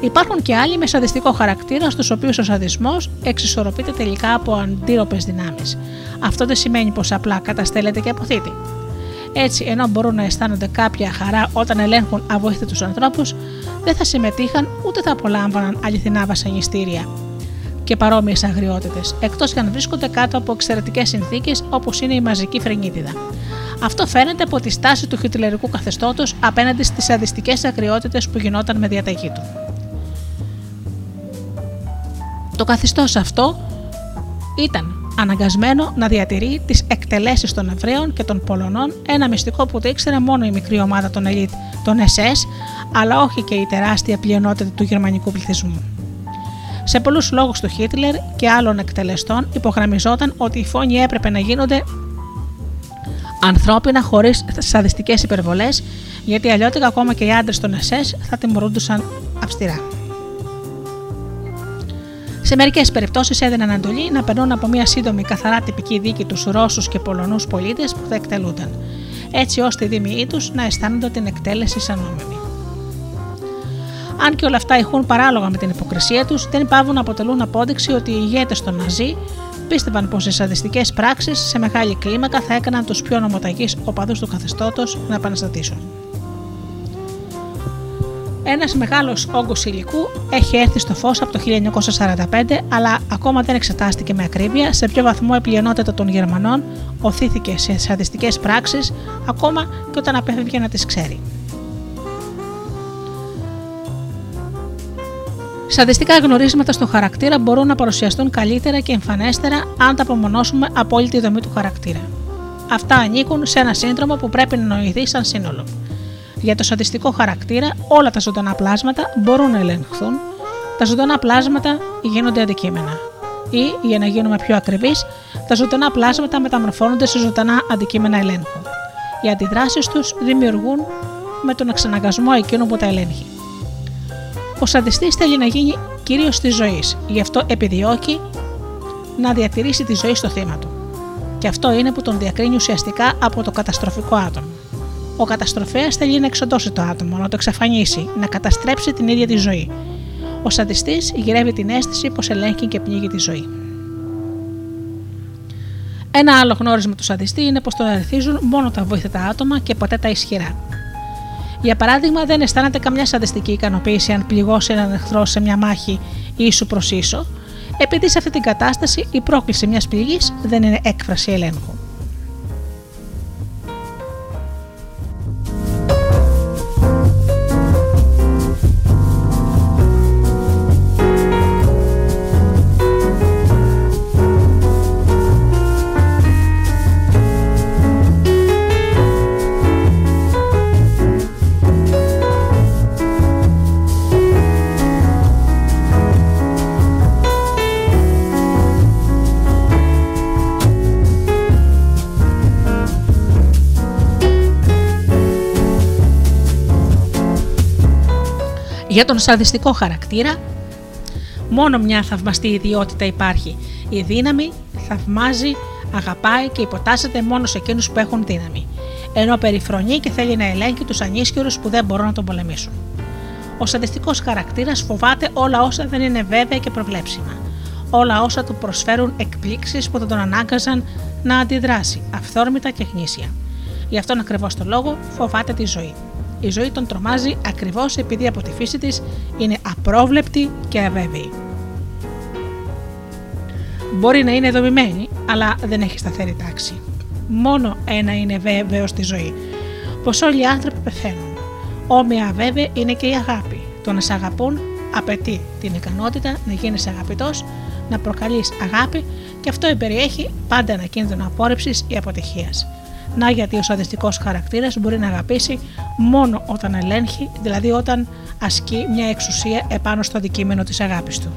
Υπάρχουν και άλλοι με σαδιστικό χαρακτήρα, στους οποίους ο σαδισμός εξισορροπείται τελικά από αντίρροπες δυνάμεις. Αυτό δεν σημαίνει πως απλά καταστέλλεται και αποθείται. Έτσι, ενώ μπορούν να αισθάνονται κάποια χαρά όταν ελέγχουν αβοήθητους ανθρώπους, δεν θα συμμετείχαν ούτε θα απολάμβαναν αληθινά βασανιστήρια και παρόμοιες αγριότητες, εκτός και αν βρίσκονται κάτω από εξαιρετικές συνθήκες όπως είναι η μαζική φρενίτιδα. Αυτό φαίνεται από τη στάση του χιτλερικού καθεστώτος απέναντι στις αδιστικέ αγριότητε που γινόταν με διαταγή του. Το καθεστώς αυτό ήταν αναγκασμένο να διατηρεί τις εκτελέσεις των Εβραίων και των Πολωνών, ένα μυστικό που το ήξερε μόνο η μικρή ομάδα των ελίτ, των SS, αλλά όχι και η τεράστια πλειονότητα του γερμανικού πληθυσμού. Σε πολλούς λόγους του Χίτλερ και άλλων εκτελεστών υπογραμμιζόταν ότι οι φόνοι έπρεπε να γίνονται ανθρώπινα χωρίς σαδιστικές υπερβολές, γιατί αλλιώτικα ακόμα και οι άντρες των SS θα τιμωρούντουσαν αυστηρά. Σε μερικές περιπτώσεις έδιναν αντολή να περνούν από μια σύντομη καθαρά τυπική δίκη τους Ρώσους και Πολωνούς πολίτες που θα εκτελούνταν, έτσι ώστε οι δήμοι τους να αισθάνονται την εκτέλεση σαν νόμιμη. Αν και όλα αυτά ηχούν παράλογα με την υποκρισία τους, δεν πάβουν να αποτελούν απόδειξη ότι οι ηγέτες των Ναζί πίστευαν πως οι σαδιστικές πράξεις σε μεγάλη κλίμακα θα έκαναν τους πιο νομοταγείς οπαδούς του καθεστώτος να επαναστατήσουν. Ένας μεγάλος όγκος υλικού έχει έρθει στο φως από το 1945, αλλά ακόμα δεν εξετάστηκε με ακρίβεια σε ποιο βαθμό η πλειονότητα των Γερμανών οθήθηκε σε σαδιστικές πράξεις, ακόμα και όταν απέφευγε να τις ξέρει. Σαδιστικά γνωρίσματα στο χαρακτήρα μπορούν να παρουσιαστούν καλύτερα και εμφανέστερα αν τα απομονώσουμε από όλη τη δομή του χαρακτήρα. Αυτά ανήκουν σε ένα σύνδρομο που πρέπει να νοηθεί σαν σύνολο. Για το σαντιστικό χαρακτήρα, όλα τα ζωντανά πλάσματα μπορούν να ελεγχθούν, τα ζωντανά πλάσματα γίνονται αντικείμενα. Ή, για να γίνουμε πιο ακριβείς, τα ζωντανά πλάσματα μεταμορφώνονται σε ζωντανά αντικείμενα ελέγχου. Οι αντιδράσεις τους δημιουργούν με τον εξαναγκασμό εκείνου που τα ελέγχει. Ο σαντιστής θέλει να γίνει κυρίως της ζωής, γι' αυτό επιδιώκει να διατηρήσει τη ζωή στο θύμα του. Και αυτό είναι που τον διακρίνει ουσιαστικά από το καταστροφικό άτομο. Ο καταστροφέας θέλει να εξοντώσει το άτομο, να το εξαφανίσει, να καταστρέψει την ίδια τη ζωή. Ο σαντιστής γυρεύει την αίσθηση πως ελέγχει και πνίγει τη ζωή. Ένα άλλο γνώρισμα του σαντιστή είναι πως τον αριθίζουν μόνο τα βοήθητα άτομα και ποτέ τα ισχυρά. Για παράδειγμα, δεν αισθάνεται καμιά σαντιστική ικανοποίηση αν πληγώσει έναν εχθρό σε μια μάχη ίσου προς ίσο, επειδή σε αυτή την κατάσταση η πρόκληση μιας πληγής δεν είναι έκφραση ελέγχου. Για τον σαδιστικό χαρακτήρα, μόνο μια θαυμαστή ιδιότητα υπάρχει. Η δύναμη θαυμάζει, αγαπάει και υποτάσσεται μόνο σε εκείνους που έχουν δύναμη. Ενώ περιφρονεί και θέλει να ελέγχει τους ανίσχυρους που δεν μπορούν να τον πολεμήσουν. Ο σαδιστικός χαρακτήρας φοβάται όλα όσα δεν είναι βέβαια και προβλέψιμα. Όλα όσα του προσφέρουν εκπλήξεις που θα τον ανάγκαζαν να αντιδράσει, αυθόρμητα και γνήσια. Γι' αυτόν ακριβώς το λόγο φοβάται τη ζωή. Η ζωή τον τρομάζει ακριβώς επειδή από τη φύση της είναι απρόβλεπτη και αβέβαιη. Μπορεί να είναι δομημένη, αλλά δεν έχει σταθερή τάξη. Μόνο ένα είναι βέβαιο στη ζωή: πως όλοι οι άνθρωποι πεθαίνουν. Όμοια αβέβαια είναι και η αγάπη. Το να σε αγαπούν απαιτεί την ικανότητα να γίνεις αγαπητός, να προκαλείς αγάπη και αυτό περιέχει πάντα ένα κίνδυνο απόρριψης ή αποτυχίας. Να γιατί ο σαδιστικός χαρακτήρας μπορεί να αγαπήσει μόνο όταν ελέγχει, δηλαδή όταν ασκεί μια εξουσία επάνω στο αντικείμενο της αγάπης του.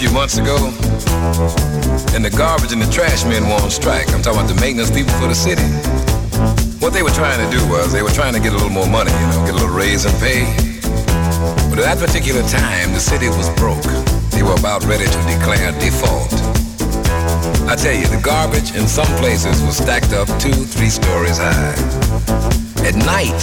Few months ago, and the garbage and the trash men were on strike. I'm talking about the maintenance people for the city. What they were trying to do was they were trying to get a little more money, you know, get a little raise in pay. But at that particular time, the city was broke. They were about ready to declare default. I tell you, the garbage in some places was stacked up two, three stories high. At night,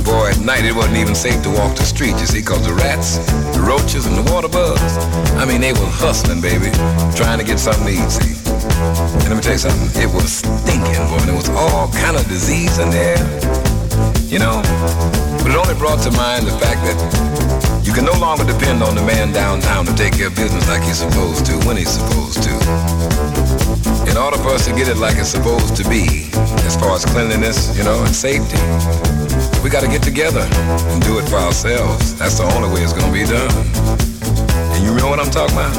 boy, at night it wasn't even safe to walk the street, you see, cause the rats, roaches, and the water bugs, I mean, they was hustling, baby, trying to get something to eat, see. And let me tell you something, it was stinking, boy, and was all kind of disease in there, you know. But it only brought to mind the fact that you can no longer depend on the man downtown to take care of business like he's supposed to, when he's supposed to. In order for us to get it like it's supposed to be, as far as cleanliness, you know, and safety, we got to get together and do it for ourselves. That's the only way it's going to be done. And you know what I'm talking about?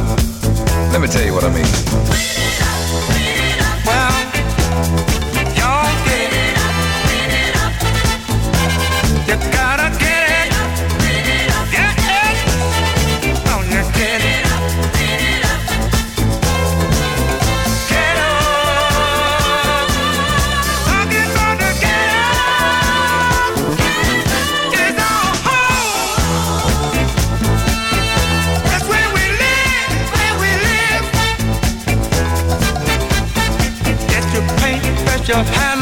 Let me tell you what I mean. just have.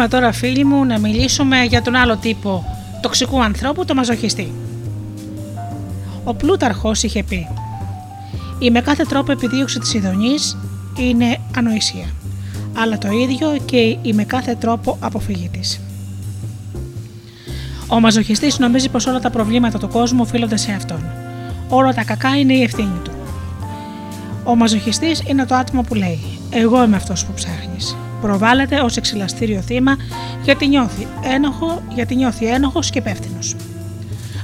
Πάμε τώρα φίλοι μου να μιλήσουμε για τον άλλο τύπο τοξικού ανθρώπου, το μαζοχιστή. Ο Πλούταρχος είχε πει «Η με κάθε τρόπο επιδίωξη της ειδονής είναι ανοησία, αλλά το ίδιο και η με κάθε τρόπο αποφυγή της». Ο μαζοχιστής νομίζει πως όλα τα προβλήματα του κόσμου οφείλονται σε αυτόν. Όλα τα κακά είναι η ευθύνη του. Ο μαζοχιστής είναι το άτομο που λέει «Εγώ είμαι αυτός που ψάχνεις». Προβάλλεται ως εξυλαστήριο θύμα γιατί νιώθει, ένοχο, γιατί νιώθει ένοχος και υπεύθυνος.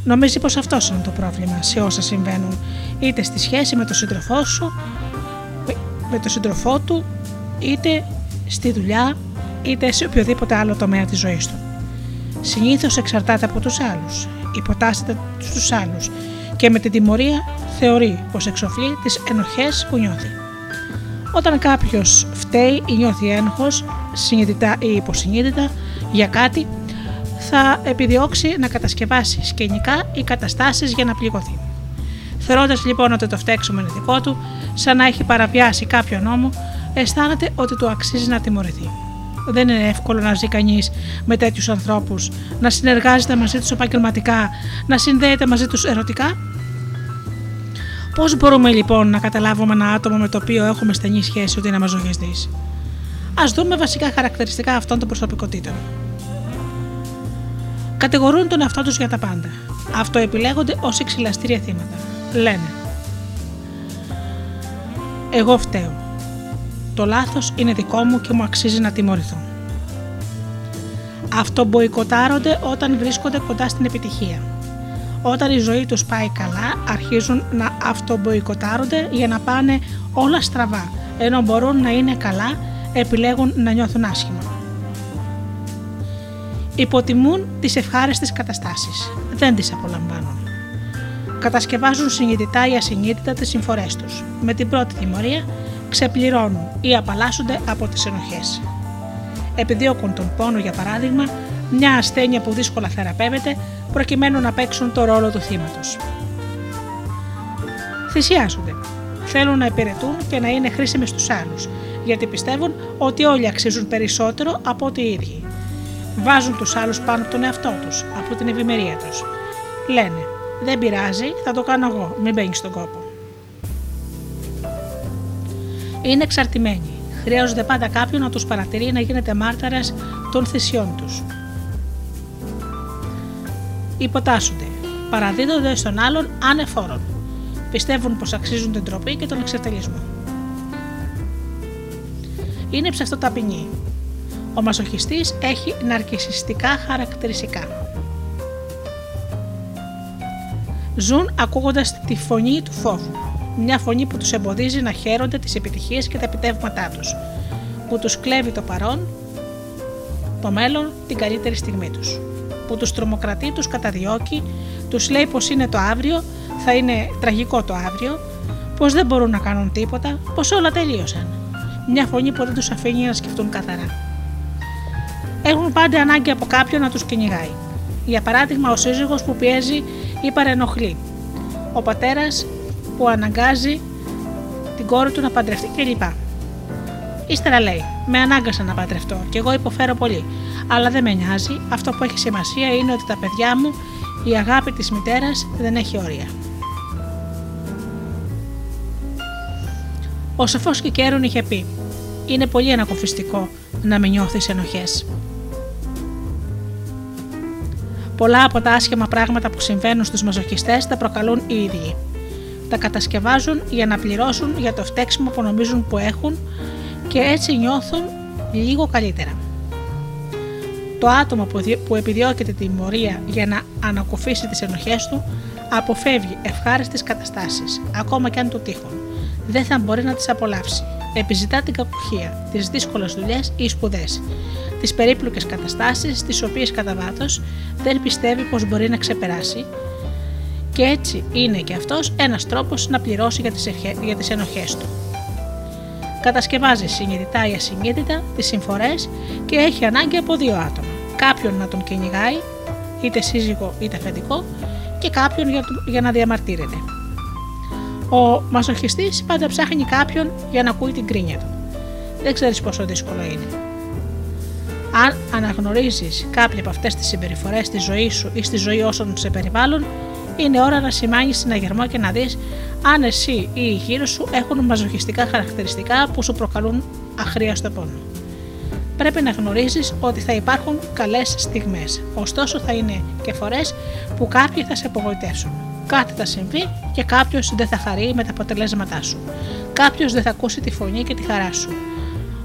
Νομίζεις πως αυτός είναι το πρόβλημα σε όσα συμβαίνουν, είτε στη σχέση με τον σύντροφό σου, με τον σύντροφό του, είτε στη δουλειά, είτε σε οποιοδήποτε άλλο τομέα της ζωής του. Συνήθως εξαρτάται από τους άλλους, υποτάσσεται στους άλλους και με την τιμωρία θεωρεί πως εξοφλεί τις ενοχές που νιώθει. Όταν κάποιος φταίει ή νιώθει ένοχος, συνειδητά ή υποσυνείδητα, για κάτι, θα επιδιώξει να κατασκευάσει σκηνικά ή καταστάσεις για να πληγωθεί. Θεωρώντας λοιπόν ότι το φταίξιμο είναι δικό του, σαν να έχει παραβιάσει κάποιο νόμο, αισθάνεται ότι του αξίζει να τιμωρηθεί. Δεν είναι εύκολο να ζει κανείς με τέτοιους ανθρώπους, να συνεργάζεται μαζί τους επαγγελματικά, να συνδέεται μαζί τους ερωτικά. Πώς μπορούμε λοιπόν να καταλάβουμε ένα άτομο με το οποίο έχουμε στενή σχέση ότι είναι μαζοχιστής; Α δούμε βασικά χαρακτηριστικά αυτών των προσωπικότητων. Κατηγορούν τον εαυτό τους για τα πάντα. Αυτοεπιλέγονται ως εξυλαστήρια θύματα. Λένε Εγώ φταίω. Το λάθος είναι δικό μου και μου αξίζει να τιμωρηθώ. Αυτομποϊκοτάρονται όταν βρίσκονται κοντά στην επιτυχία. Όταν η ζωή τους πάει καλά, αρχίζουν να αυτομποϊκοτάρονται για να πάνε όλα στραβά, ενώ μπορούν να είναι καλά, επιλέγουν να νιώθουν άσχημα. Υποτιμούν τις ευχάριστες καταστάσεις, δεν τις απολαμβάνουν. Κατασκευάζουν συνειδητά ή ασυνείδητα τις συμφορές τους. Με την πρώτη τιμωρία ξεπληρώνουν ή απαλλάσσονται από τις ενοχές. Επιδιώκουν τον πόνο για παράδειγμα, μια ασθένεια που δύσκολα θεραπεύεται, προκειμένου να παίξουν το ρόλο του θύματος. Θυσιάζονται. Θέλουν να υπηρετούν και να είναι χρήσιμοι στους άλλους, γιατί πιστεύουν ότι όλοι αξίζουν περισσότερο από ότι οι ίδιοι. Βάζουν τους άλλους πάνω από τον εαυτό τους, από την ευημερία τους. Λένε, δεν πειράζει, θα το κάνω εγώ, μην μπαίνεις στον κόπο. Είναι εξαρτημένοι. Χρειάζονται πάντα κάποιον να τους παρατηρεί να γίνεται μάρταρας των θυσιών τους. Υποτάσσονται. Παραδίδονται στον άλλον ανεφόρον. Πιστεύουν πως αξίζουν την τροπή και τον εξευτελισμό. Είναι ψευτοταπεινοί. Ο μασοχιστής έχει ναρκισιστικά χαρακτηριστικά. Ζουν ακούγοντας τη φωνή του φόβου. Μια φωνή που τους εμποδίζει να χαίρονται τις επιτυχίες και τα επιτεύγματά τους. Που τους κλέβει το παρόν, το μέλλον, την καλύτερη στιγμή τους. Που τους τρομοκρατεί, τους καταδιώκει, τους λέει πως είναι το αύριο, θα είναι τραγικό το αύριο, πως δεν μπορούν να κάνουν τίποτα, πως όλα τελείωσαν. Μια φωνή που δεν τους αφήνει να σκεφτούν καθαρά. Έχουν πάντα ανάγκη από κάποιον να τους κυνηγάει. Για παράδειγμα, ο σύζυγος που πιέζει ή παρενοχλεί. Ο πατέρας που αναγκάζει την κόρη του να παντρευτεί κλπ. Ύστερα λέει: Με ανάγκασαν να παντρευτώ και εγώ υποφέρω πολύ. Αλλά δεν με νοιάζει. Αυτό που έχει σημασία είναι ότι τα παιδιά μου, η αγάπη της μητέρας δεν έχει όρια. Ο σοφός Κικέρουν είχε πει: Είναι πολύ ανακοφιστικό να με νιώθεις ενοχές. Πολλά από τα άσχημα πράγματα που συμβαίνουν στους μαζοχιστές τα προκαλούν οι ίδιοι. Τα κατασκευάζουν για να πληρώσουν για το φταίξιμο που νομίζουν που έχουν και έτσι νιώθουν λίγο καλύτερα. Το άτομο που δι- που επιδιώκεται τη τιμωρία για να ανακουφίσει τις ενοχές του αποφεύγει ευχάριστες καταστάσεις, ακόμα και αν του τύχουν. Δεν θα μπορεί να τις απολαύσει. Επιζητά την κακουχία, τις δύσκολες δουλειές ή σπουδές, τις περίπλοκες καταστάσεις τις οποίες κατά βάθος δεν πιστεύει πως μπορεί να ξεπεράσει και έτσι είναι και αυτός ένας τρόπος να πληρώσει για τις, ευχε- για τις ενοχές του. Κατασκευάζει συνειδητά ή ασυνείδητα τις συμφορές και έχει ανάγκη από δύο άτομα. Κάποιον να τον κυνηγάει, είτε σύζυγο είτε αφεντικό, και κάποιον για, του- για να διαμαρτύρεται. Ο μασοχιστής πάντα ψάχνει κάποιον για να ακούει την κρίνια του. Δεν ξέρεις πόσο δύσκολο είναι. Αν αναγνωρίζεις κάποια από αυτές τις συμπεριφορές στη ζωή σου ή στη ζωή όσων σε περιβάλλουν, είναι ώρα να σημάνεις συναγερμό και να δεις αν εσύ ή οι γύρω σου έχουν μαζοχιστικά χαρακτηριστικά που σου προκαλούν αχρίαστο πόνο. Πρέπει να γνωρίζεις ότι θα υπάρχουν καλές στιγμές. Ωστόσο, θα είναι και φορές που κάποιοι θα σε απογοητεύσουν. Κάτι θα συμβεί και κάποιος δεν θα χαρεί με τα αποτελέσματά σου. Κάποιος δεν θα ακούσει τη φωνή και τη χαρά σου.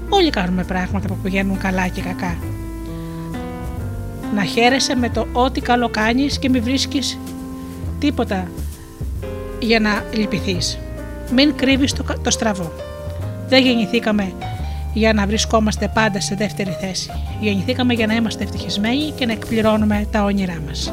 Όλοι κάνουμε πράγματα που πηγαίνουν καλά και κακά. Να χαίρεσαι με το ό,τι καλό κάνεις και μην βρίσκεις τίποτα για να λυπηθείς. Μην κρύβεις το, το στραβό. Δεν γεννηθήκαμε για να βρισκόμαστε πάντα σε δεύτερη θέση. Γεννηθήκαμε για να είμαστε ευτυχισμένοι και να εκπληρώνουμε τα όνειρά μας.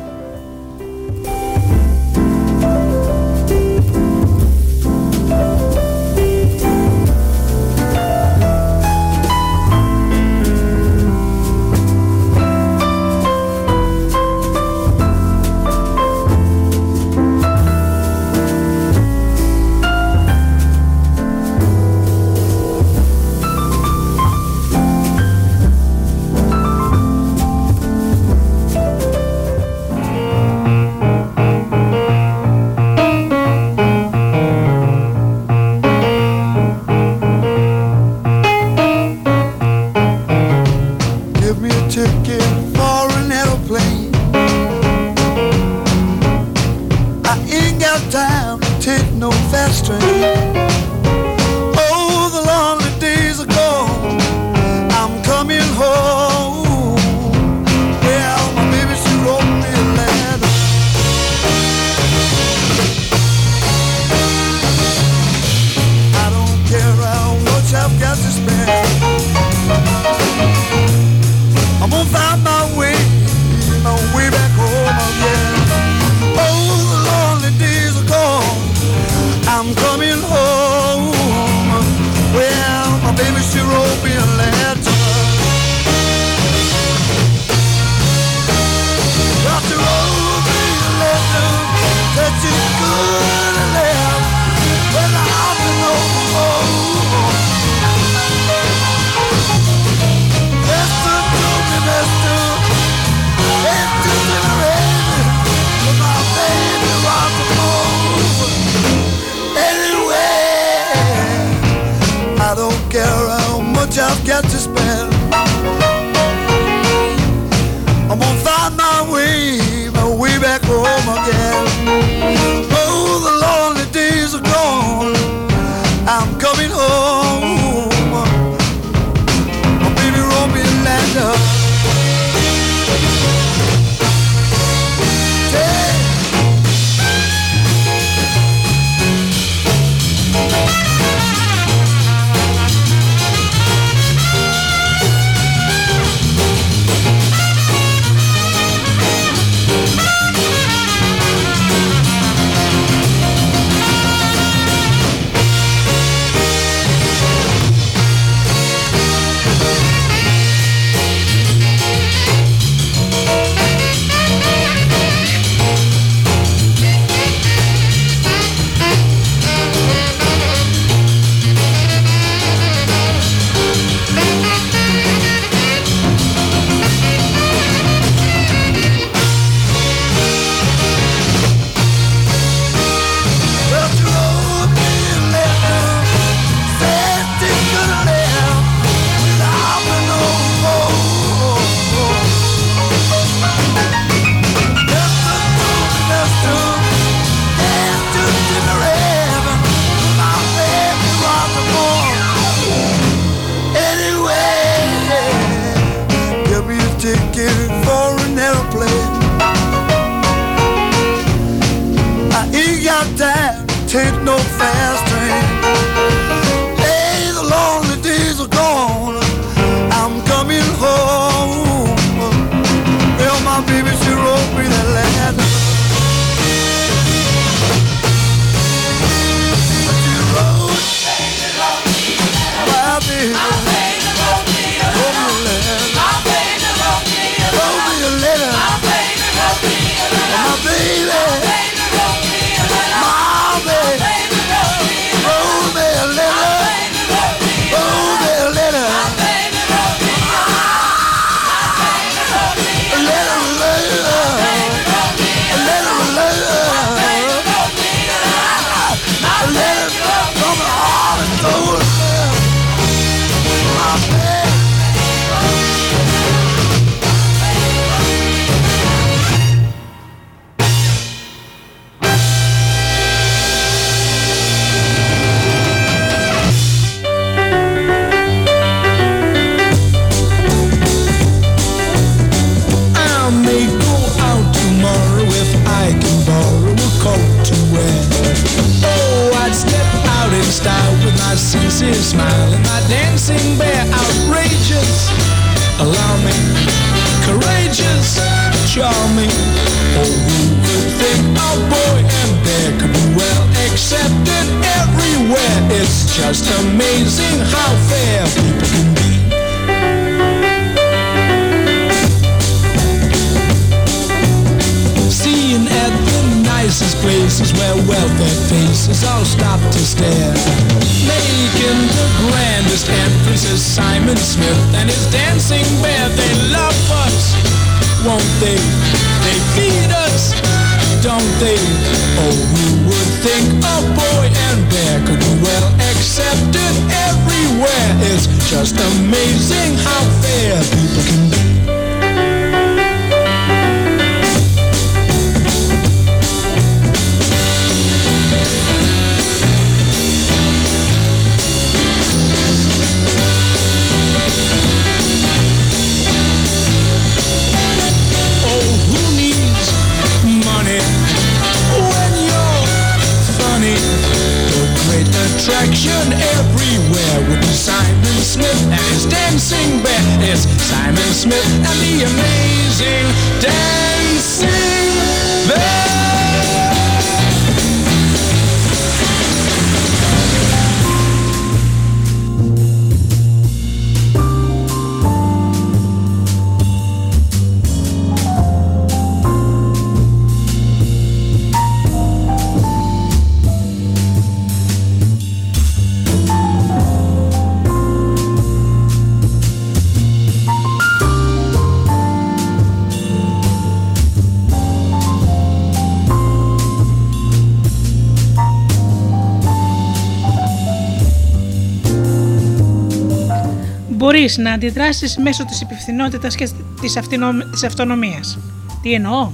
Μπορείς να αντιδράσεις μέσω της υπευθυνότητας και της, αυτινο- της αυτονομίας. Τι εννοώ;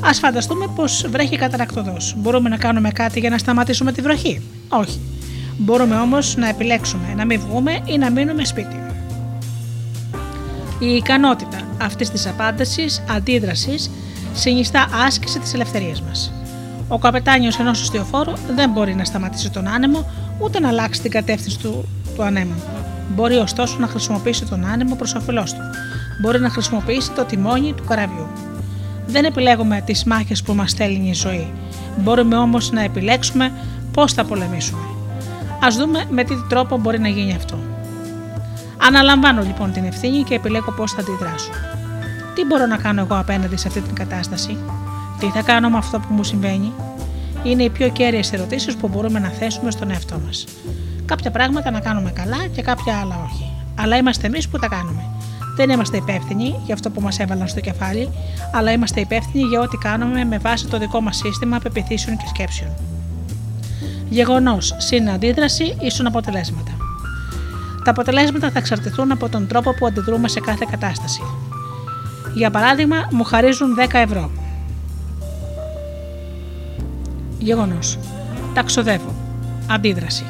Ας φανταστούμε πως βρέχει καταρακτοδός. Μπορούμε να κάνουμε κάτι για να σταματήσουμε τη βροχή; Όχι. Μπορούμε όμως να επιλέξουμε να μην βγούμε ή να μείνουμε σπίτι. Η ικανότητα αυτής της απάντησης, αντίδρασης, συνιστά άσκηση της ελευθερίας μας. Ο καπετάνιος ενός ιστιοφόρου δεν μπορεί να σταματήσει τον άνεμο ούτε να αλλάξει την κατεύθυνση του, του ανέμου. Μπορεί ωστόσο να χρησιμοποιήσει τον άνεμο προς όφελός του. Μπορεί να χρησιμοποιήσει το τιμόνι του καραβιού. Δεν επιλέγουμε τις μάχες που μας στέλνει η ζωή. Μπορούμε όμως να επιλέξουμε πώς θα πολεμήσουμε. Ας δούμε με τι τρόπο μπορεί να γίνει αυτό. Αναλαμβάνω λοιπόν την ευθύνη και επιλέγω πώς θα αντιδράσω. Τι μπορώ να κάνω εγώ απέναντι σε αυτή την κατάσταση, τι θα κάνω με αυτό που μου συμβαίνει, είναι οι πιο κέρυες ερωτήσεις που μπορούμε να θέσουμε στον εαυτό μας. Κάποια πράγματα να κάνουμε καλά και κάποια άλλα όχι. Αλλά είμαστε εμείς που τα κάνουμε. Δεν είμαστε υπεύθυνοι για αυτό που μας έβαλαν στο κεφάλι, αλλά είμαστε υπεύθυνοι για ό,τι κάνουμε με βάση το δικό μας σύστημα πεπιθήσεων και σκέψεων. Γεγονός συν αντίδραση ίσον αποτελέσματα. Τα αποτελέσματα θα εξαρτηθούν από τον τρόπο που αντιδρούμε σε κάθε κατάσταση. Για παράδειγμα, μου χαρίζουν 10 ευρώ. Γεγονός. Τα ξοδεύω. Αντίδραση.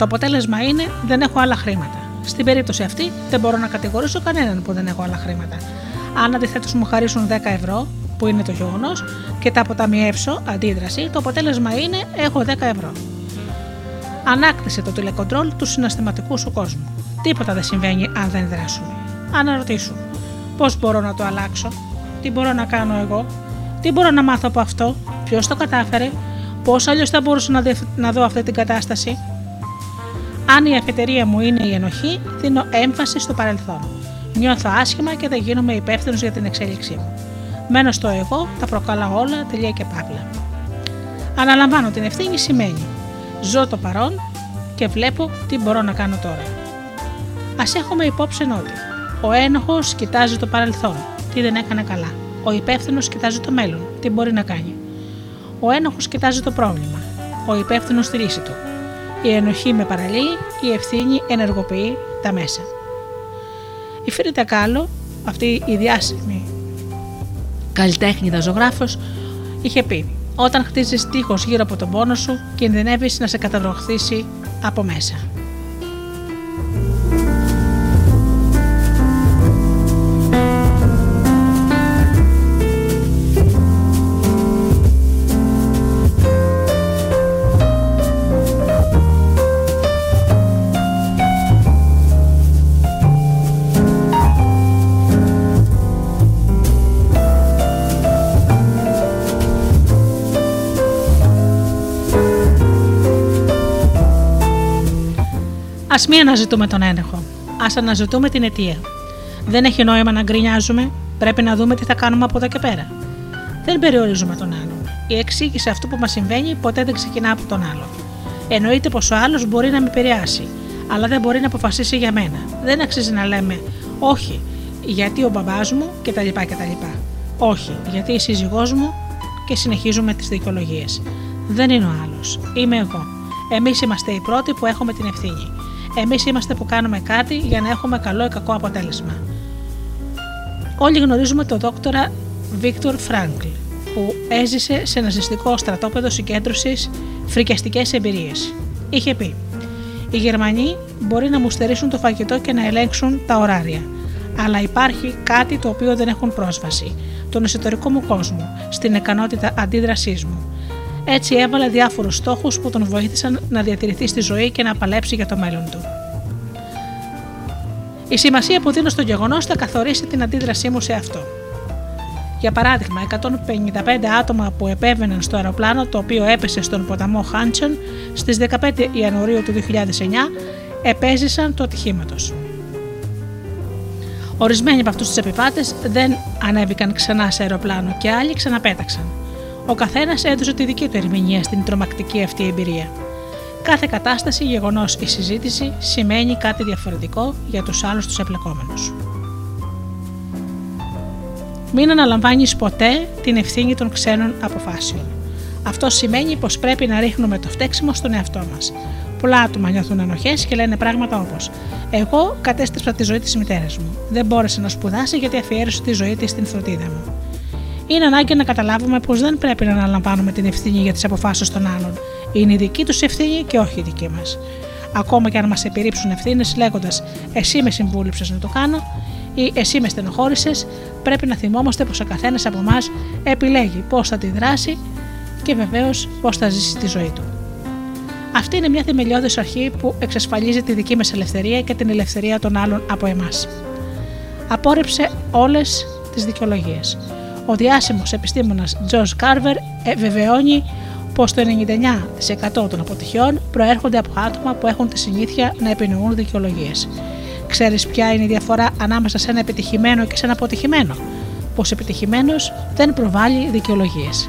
Το αποτέλεσμα είναι δεν έχω άλλα χρήματα. Στην περίπτωση αυτή δεν μπορώ να κατηγορήσω κανέναν που δεν έχω άλλα χρήματα. Αν αντιθέτως μου χαρίσουν 10 ευρώ, που είναι το γεγονός, και τα αποταμιεύσω, αντίδραση, το αποτέλεσμα είναι έχω 10 ευρώ. Ανάκτησε το τηλεκοντρόλ του συναισθηματικού σου κόσμου. Τίποτα δεν συμβαίνει αν δεν δράσουμε. Αναρωτήσου. Πώς μπορώ να το αλλάξω, τι μπορώ να κάνω εγώ, τι μπορώ να μάθω από αυτό, ποιος το κατάφερε, πώς αλλιώς θα μπορούσα να, δε- να δω αυτή την κατάσταση; Αν η αφετηρία μου είναι η ενοχή, δίνω έμφαση στο παρελθόν. Νιώθω άσχημα και δεν γίνομαι υπεύθυνος για την εξέλιξή μου. Μένω στο εγώ, τα προκαλάω όλα, τελεία και παύλα. Αναλαμβάνω την ευθύνη σημαίνει ζω το παρόν και βλέπω τι μπορώ να κάνω τώρα. Α έχουμε υπόψη ότι ο ένοχος κοιτάζει το παρελθόν, τι δεν έκανε καλά. Ο υπεύθυνος κοιτάζει το μέλλον, τι μπορεί να κάνει. Ο ένοχος κοιτάζει το πρόβλημα. Ο υπεύθυνος στη λύση του. Η ενοχή με παραλύει, η ευθύνη ενεργοποιεί τα μέσα. Η Φρίτα Κάλο, αυτή η διάσημη καλλιτέχνηδα ζωγράφος, είχε πει «Όταν χτίζεις τείχος γύρω από τον πόνο σου, κινδυνεύεις να σε καταβροχθήσει από μέσα». Μην αναζητούμε τον ένοχο. Α αναζητούμε την αιτία. Δεν έχει νόημα να γκρινιάζουμε. Πρέπει να δούμε τι θα κάνουμε από εδώ και πέρα. Δεν περιορίζουμε τον άλλον. Η εξήγηση αυτού που μας συμβαίνει ποτέ δεν ξεκινά από τον άλλο. Εννοείται πως ο άλλος μπορεί να με επηρεάσει, αλλά δεν μπορεί να αποφασίσει για μένα. Δεν αξίζει να λέμε όχι, γιατί ο μπαμπάς μου κτλ. κτλ. Όχι, γιατί η σύζυγός μου και συνεχίζουμε τις δικαιολογίες. Δεν είναι ο άλλος. Είμαι εγώ. Εμείς είμαστε οι πρώτοι που έχουμε την ευθύνη. Εμείς είμαστε που κάνουμε κάτι για να έχουμε καλό ή κακό αποτέλεσμα. Όλοι γνωρίζουμε τον δόκτορα Βίκτορ Φράγκλ, που έζησε σε ναζιστικό στρατόπεδο συγκέντρωσης φρικιαστικές εμπειρίες. Είχε πει: Οι Γερμανοί μπορεί να μου στερήσουν το φαγητό και να ελέγξουν τα ωράρια. Αλλά υπάρχει κάτι το οποίο δεν έχουν πρόσβαση. Τον εσωτερικό μου κόσμο, στην ικανότητα αντίδρασής μου. Έτσι έβαλε διάφορους στόχους που τον βοήθησαν να διατηρηθεί στη ζωή και να παλέψει για το μέλλον του. Η σημασία που δίνω στο γεγονός θα καθορίσει την αντίδρασή μου σε αυτό. Για παράδειγμα, 155 άτομα που επέβαιναν στο αεροπλάνο το οποίο έπεσε στον ποταμό Χάντσον στις 15 Ιανουαρίου του 2009 επέζησαν το ατυχήματος. Ορισμένοι από αυτούς τους επιβάτες δεν ανέβηκαν ξανά σε αεροπλάνο και άλλοι ξαναπέταξαν. Ο καθένας έδωσε τη δική του ερμηνεία στην τρομακτική αυτή εμπειρία. Κάθε κατάσταση, γεγονός ή συζήτηση σημαίνει κάτι διαφορετικό για τους άλλους τους εμπλεκόμενους. Μην αναλαμβάνεις ποτέ την ευθύνη των ξένων αποφάσεων. Αυτό σημαίνει πως πρέπει να ρίχνουμε το φταίξιμο στον εαυτό μας. Πολλά άτομα νιώθουν ενοχέ και λένε πράγματα όπως: Εγώ κατέστρεψα τη ζωή της μητέρας μου. Δεν μπόρεσε να σπουδάσει γιατί αφιέρωσε τη ζωή της στην φροντίδα μου. Είναι ανάγκη να καταλάβουμε πως δεν πρέπει να αναλαμβάνουμε την ευθύνη για τις αποφάσεις των άλλων. Είναι η δική τους ευθύνη και όχι η δική μας. Ακόμα και αν μας επιρρύψουν ευθύνες λέγοντας Εσύ με συμβούλεψες να το κάνω ή Εσύ με στενοχώρησες, πρέπει να θυμόμαστε πως ο καθένας από εμά επιλέγει πώς θα τη δράσει και βεβαίως πώς θα ζήσει τη ζωή του. Αυτή είναι μια θεμελιώδης αρχή που εξασφαλίζει τη δική μας ελευθερία και την ελευθερία των άλλων από εμάς. Απόρριψε όλες τις δικαιολογίες. Ο διάσημος επιστήμονας George Carver βεβαιώνει πως το 99% των αποτυχιών προέρχονται από άτομα που έχουν τη συνήθεια να επινοούν δικαιολογίες. Ξέρεις ποια είναι η διαφορά ανάμεσα σε ένα επιτυχημένο και σε ένα αποτυχημένο; Πως επιτυχημένος δεν προβάλλει δικαιολογίες.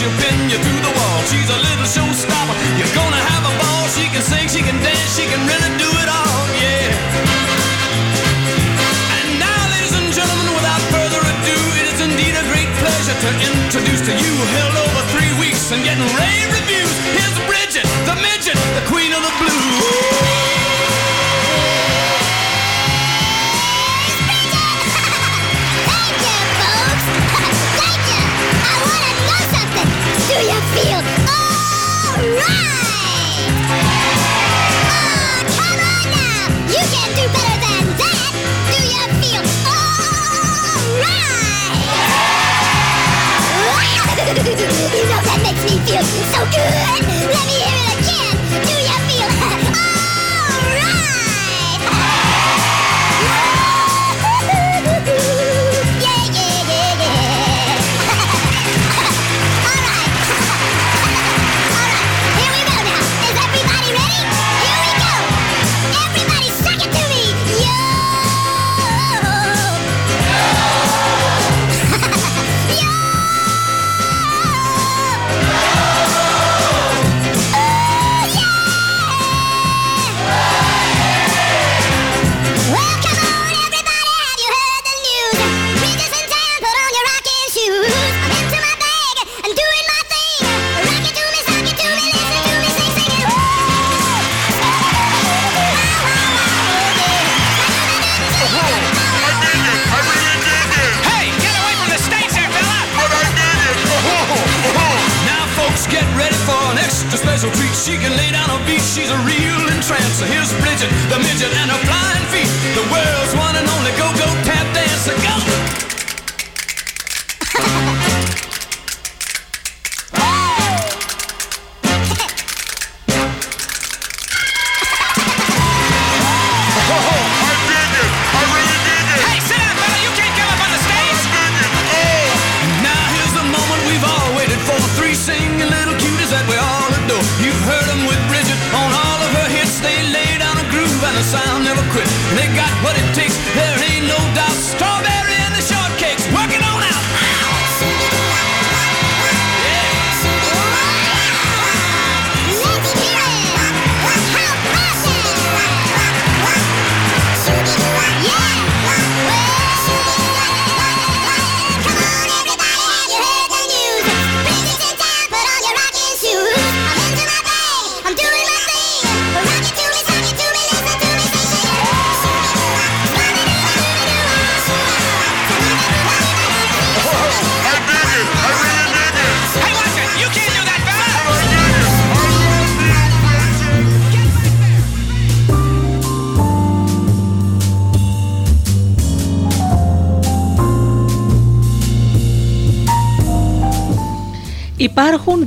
she'll pin you through the wall. She's a little showstopper. You're gonna have a ball. She can sing, she can dance, she can really do it all. Yeah. And now, ladies and gentlemen, without further ado, it is indeed a great pleasure to introduce to you, held over three weeks and getting rave reviews. Here's Bridget, the midget, the queen of the blues. Feel alright? Oh, come on now. You can do better than that. Feel alright? you know that makes me feel so good. Let me hear it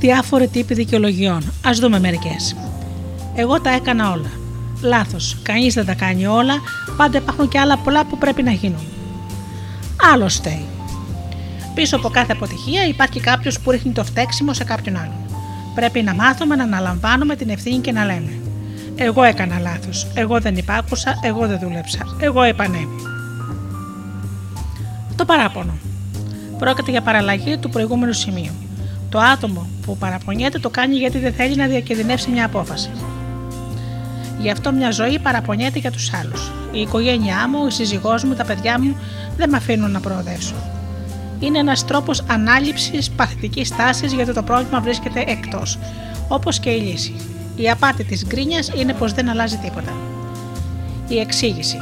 διάφοροι τύποι δικαιολογιών. Α δούμε μερικές. Εγώ τα έκανα όλα. Λάθος. Κανείς δεν τα κάνει όλα. Πάντα υπάρχουν και άλλα πολλά που πρέπει να γίνουν. Άλλο φταίει. Πίσω από κάθε αποτυχία υπάρχει κάποιος που ρίχνει το φταίξιμο σε κάποιον άλλον. Πρέπει να μάθουμε να αναλαμβάνουμε την ευθύνη και να λέμε: Εγώ έκανα λάθος. Εγώ δεν υπάκουσα. Εγώ δεν δούλεψα. Εγώ είπα ναι. Το παράπονο. Πρόκειται για παραλλαγή του προηγούμενου σημείου. Το άτομο που παραπονιέται το κάνει γιατί δεν θέλει να διακινδυνεύσει μια απόφαση. Γι' αυτό μια ζωή παραπονιέται για τους άλλους. Η οικογένειά μου, η σύζυγός μου, τα παιδιά μου δεν με αφήνουν να προοδεύσω. Είναι ένας τρόπος ανάληψης παθητικής τάσης γιατί το πρόβλημα βρίσκεται εκτός, όπως και η λύση. Η απάτη της γκρίνιας είναι πως δεν αλλάζει τίποτα. Η εξήγηση.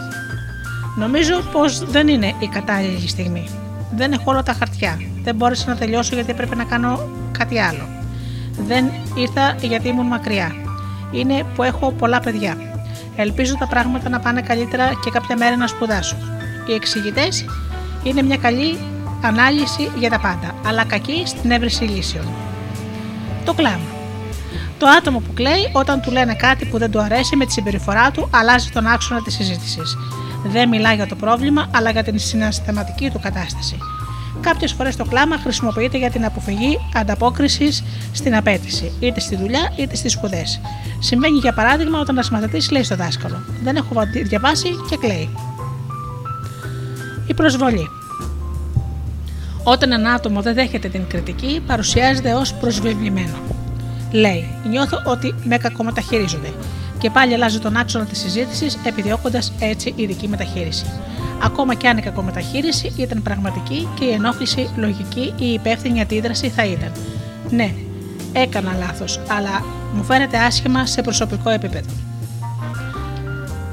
Νομίζω πως δεν είναι η κατάλληλη στιγμή. Δεν έχω όλα τα χαρτιά. Δεν μπόρεσα να τελειώσω γιατί έπρεπε να κάνω κάτι άλλο. Δεν ήρθα γιατί ήμουν μακριά. Είναι που έχω πολλά παιδιά. Ελπίζω τα πράγματα να πάνε καλύτερα και κάποια μέρα να σπουδάσω. Οι εξηγητές είναι μια καλή ανάλυση για τα πάντα, αλλά κακή στην έβρεση λύσεων. Το κλάμα. Το άτομο που κλαίει όταν του λένε κάτι που δεν του αρέσει με τη συμπεριφορά του αλλάζει τον άξονα της συζήτησης. Δεν μιλά για το πρόβλημα, αλλά για την συναισθηματική του κατάσταση. Κάποιες φορές το κλάμα χρησιμοποιείται για την αποφυγή ανταπόκρισης στην απέτηση, είτε στη δουλειά είτε στις σπουδές. Συμβαίνει για παράδειγμα όταν ένας μαθητής λέει στο δάσκαλο: Δεν έχω διαβάσει και κλαίει. Η προσβολή. Όταν ένα άτομο δεν δέχεται την κριτική, παρουσιάζεται ως προσβεβλημένο. Λέει: Νιώθω ότι με κακομεταχειρίζονται. Και πάλι αλλάζει τον άξονα της συζήτησης, επιδιώκοντας έτσι ειδική μεταχείριση. Ακόμα και αν η κακομεταχείριση ήταν πραγματική και η ενόχληση λογική, η υπεύθυνη αντίδραση θα ήταν. Ναι, έκανα λάθος, αλλά μου φαίνεται άσχημα σε προσωπικό επίπεδο.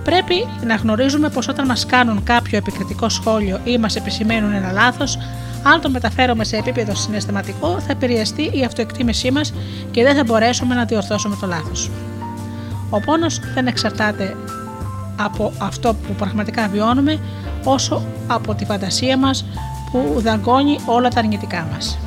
Πρέπει να γνωρίζουμε πως όταν μας κάνουν κάποιο επικριτικό σχόλιο ή μας επισημαίνουν ένα λάθος, αν το μεταφέρουμε σε επίπεδο συναισθηματικό, θα επηρεαστεί η αυτοεκτίμησή μας και δεν θα μπορέσουμε να διορθώσουμε το λάθος. Ο πόνος δεν εξαρτάται από αυτό που πραγματικά βιώνουμε, όσο από τη φαντασία μας που δαγκώνει όλα τα αρνητικά μας.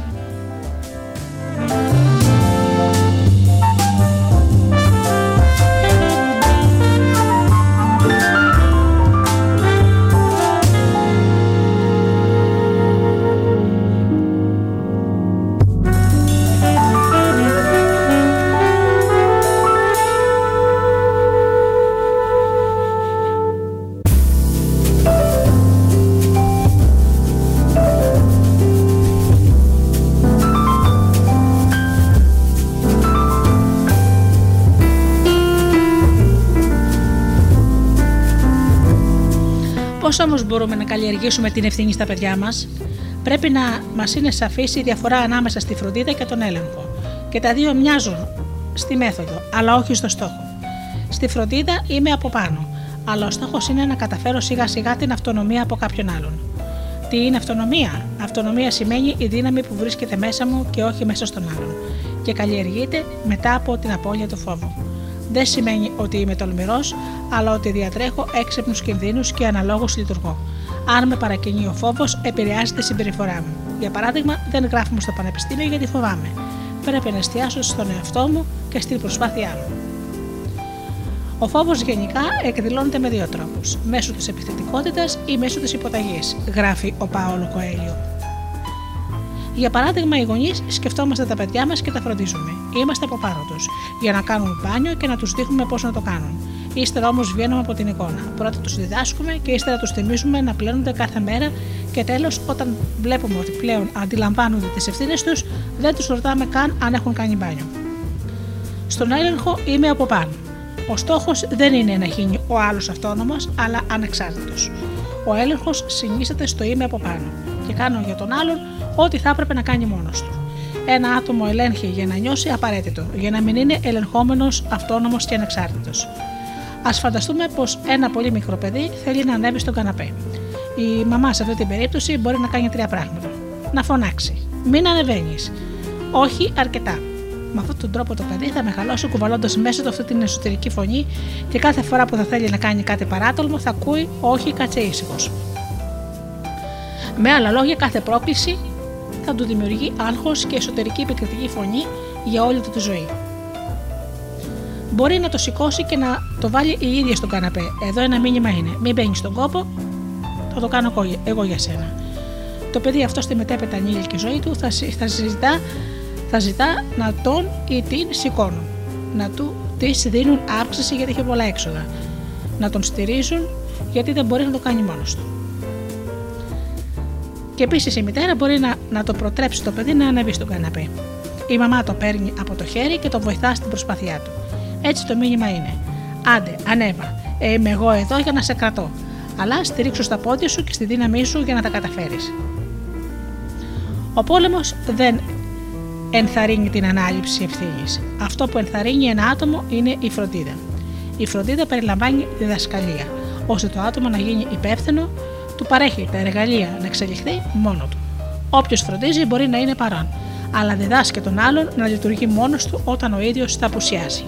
Πώς όμως μπορούμε να καλλιεργήσουμε την ευθύνη στα παιδιά μας, Πρέπει να μας είναι σαφής η διαφορά ανάμεσα στη φροντίδα και τον έλεγχο. Και τα δύο μοιάζουν στη μέθοδο, αλλά όχι στο στόχο. Στη φροντίδα είμαι από πάνω, αλλά ο στόχος είναι να καταφέρω σιγά σιγά την αυτονομία από κάποιον άλλον. Τι είναι αυτονομία; Αυτονομία σημαίνει η δύναμη που βρίσκεται μέσα μου και όχι μέσα στον άλλον και καλλιεργείται μετά από την απώλεια του φόβου. Δεν σημαίνει ότι είμαι τολμηρός, αλλά ότι διατρέχω έξυπνους κινδύνους και αναλόγως λειτουργώ. Αν με παρακινεί ο φόβος, επηρεάζει τη συμπεριφορά μου. Για παράδειγμα, δεν γράφουμε στο πανεπιστήμιο γιατί φοβάμαι. Πρέπει να εστιάσω στον εαυτό μου και στην προσπάθειά μου. Ο φόβος γενικά εκδηλώνεται με δύο τρόπους: μέσω της επιθετικότητας ή μέσω της υποταγής, γράφει ο Πάολο Κοέλιο. Για παράδειγμα, οι γονείς σκεφτόμαστε τα παιδιά μας και τα φροντίζουμε. Είμαστε από πάνω τους για να κάνουν μπάνιο και να τους δείχνουμε πώς να το κάνουν. Ύστερα όμως βγαίνουμε από την εικόνα. Πρώτα τους διδάσκουμε και ύστερα τους θυμίζουμε να πλένονται κάθε μέρα και τέλος, όταν βλέπουμε ότι πλέον αντιλαμβάνονται τις ευθύνες τους, δεν τους ρωτάμε καν αν έχουν κάνει μπάνιο. Στον έλεγχο είμαι από πάνω. Ο στόχος δεν είναι να γίνει ο άλλος αυτόνομος, αλλά ανεξάρτητος. Ο έλεγχος συνίσταται στο είμαι από πάνω και κάνω για τον άλλον ό,τι θα έπρεπε να κάνει μόνος του. Ένα άτομο ελέγχει για να νιώσει απαραίτητο, για να μην είναι ελεγχόμενος, αυτόνομος και ανεξάρτητος. Α φανταστούμε πως ένα πολύ μικρό παιδί θέλει να ανέβει στον καναπέ. Η μαμά σε αυτή την περίπτωση μπορεί να κάνει τρία πράγματα. Να φωνάξει. Μην ανεβαίνεις. Όχι αρκετά. Με αυτόν τον τρόπο το παιδί θα μεγαλώσει κουβαλώντας μέσα του αυτή την εσωτερική φωνή και κάθε φορά που θα θέλει να κάνει κάτι παράτολμο θα ακούει Όχι, κάτσε ήσυχος. Με άλλα λόγια, κάθε πρόκληση θα του δημιουργεί άγχος και εσωτερική επικριτική φωνή για όλη του τη ζωή. Μπορεί να το σηκώσει και να το βάλει η ίδια στον καναπέ. Εδώ ένα μήνυμα είναι: Μην μπαίνει στον κόπο, θα το κάνω εγώ για σένα. Το παιδί αυτό στη μετέπειτα ανήλικη ζωή του θα, θα, ζητά, θα ζητά να τον ή την σηκώνουν. Να του της δίνουν αύξηση γιατί έχει πολλά έξοδα. Να τον στηρίζουν γιατί δεν μπορείς να το κάνει μόνος του. Και επίσης η μητέρα μπορεί να, να το προτρέψει το παιδί να ανέβει στον καναπέ. Η μαμά το παίρνει από το χέρι και το βοηθά στην προσπάθειά του. Έτσι το μήνυμα είναι: Άντε, ανέβα. Ε, είμαι εγώ εδώ για να σε κρατώ. Αλλά στηρίξω στα πόδια σου και στη δύναμή σου για να τα καταφέρεις. Ο πόλεμος δεν ενθαρρύνει την ανάληψη ευθύνης. Αυτό που ενθαρρύνει ένα άτομο είναι η φροντίδα. Η φροντίδα περιλαμβάνει διδασκαλία, ώστε το άτομο να γίνει υπεύθυνο του παρέχει τα εργαλεία να εξελιχθεί μόνο του. Όποιος φροντίζει μπορεί να είναι παρόν, αλλά διδάσκει τον άλλον να λειτουργεί μόνος του όταν ο ίδιος θα απουσιάσει.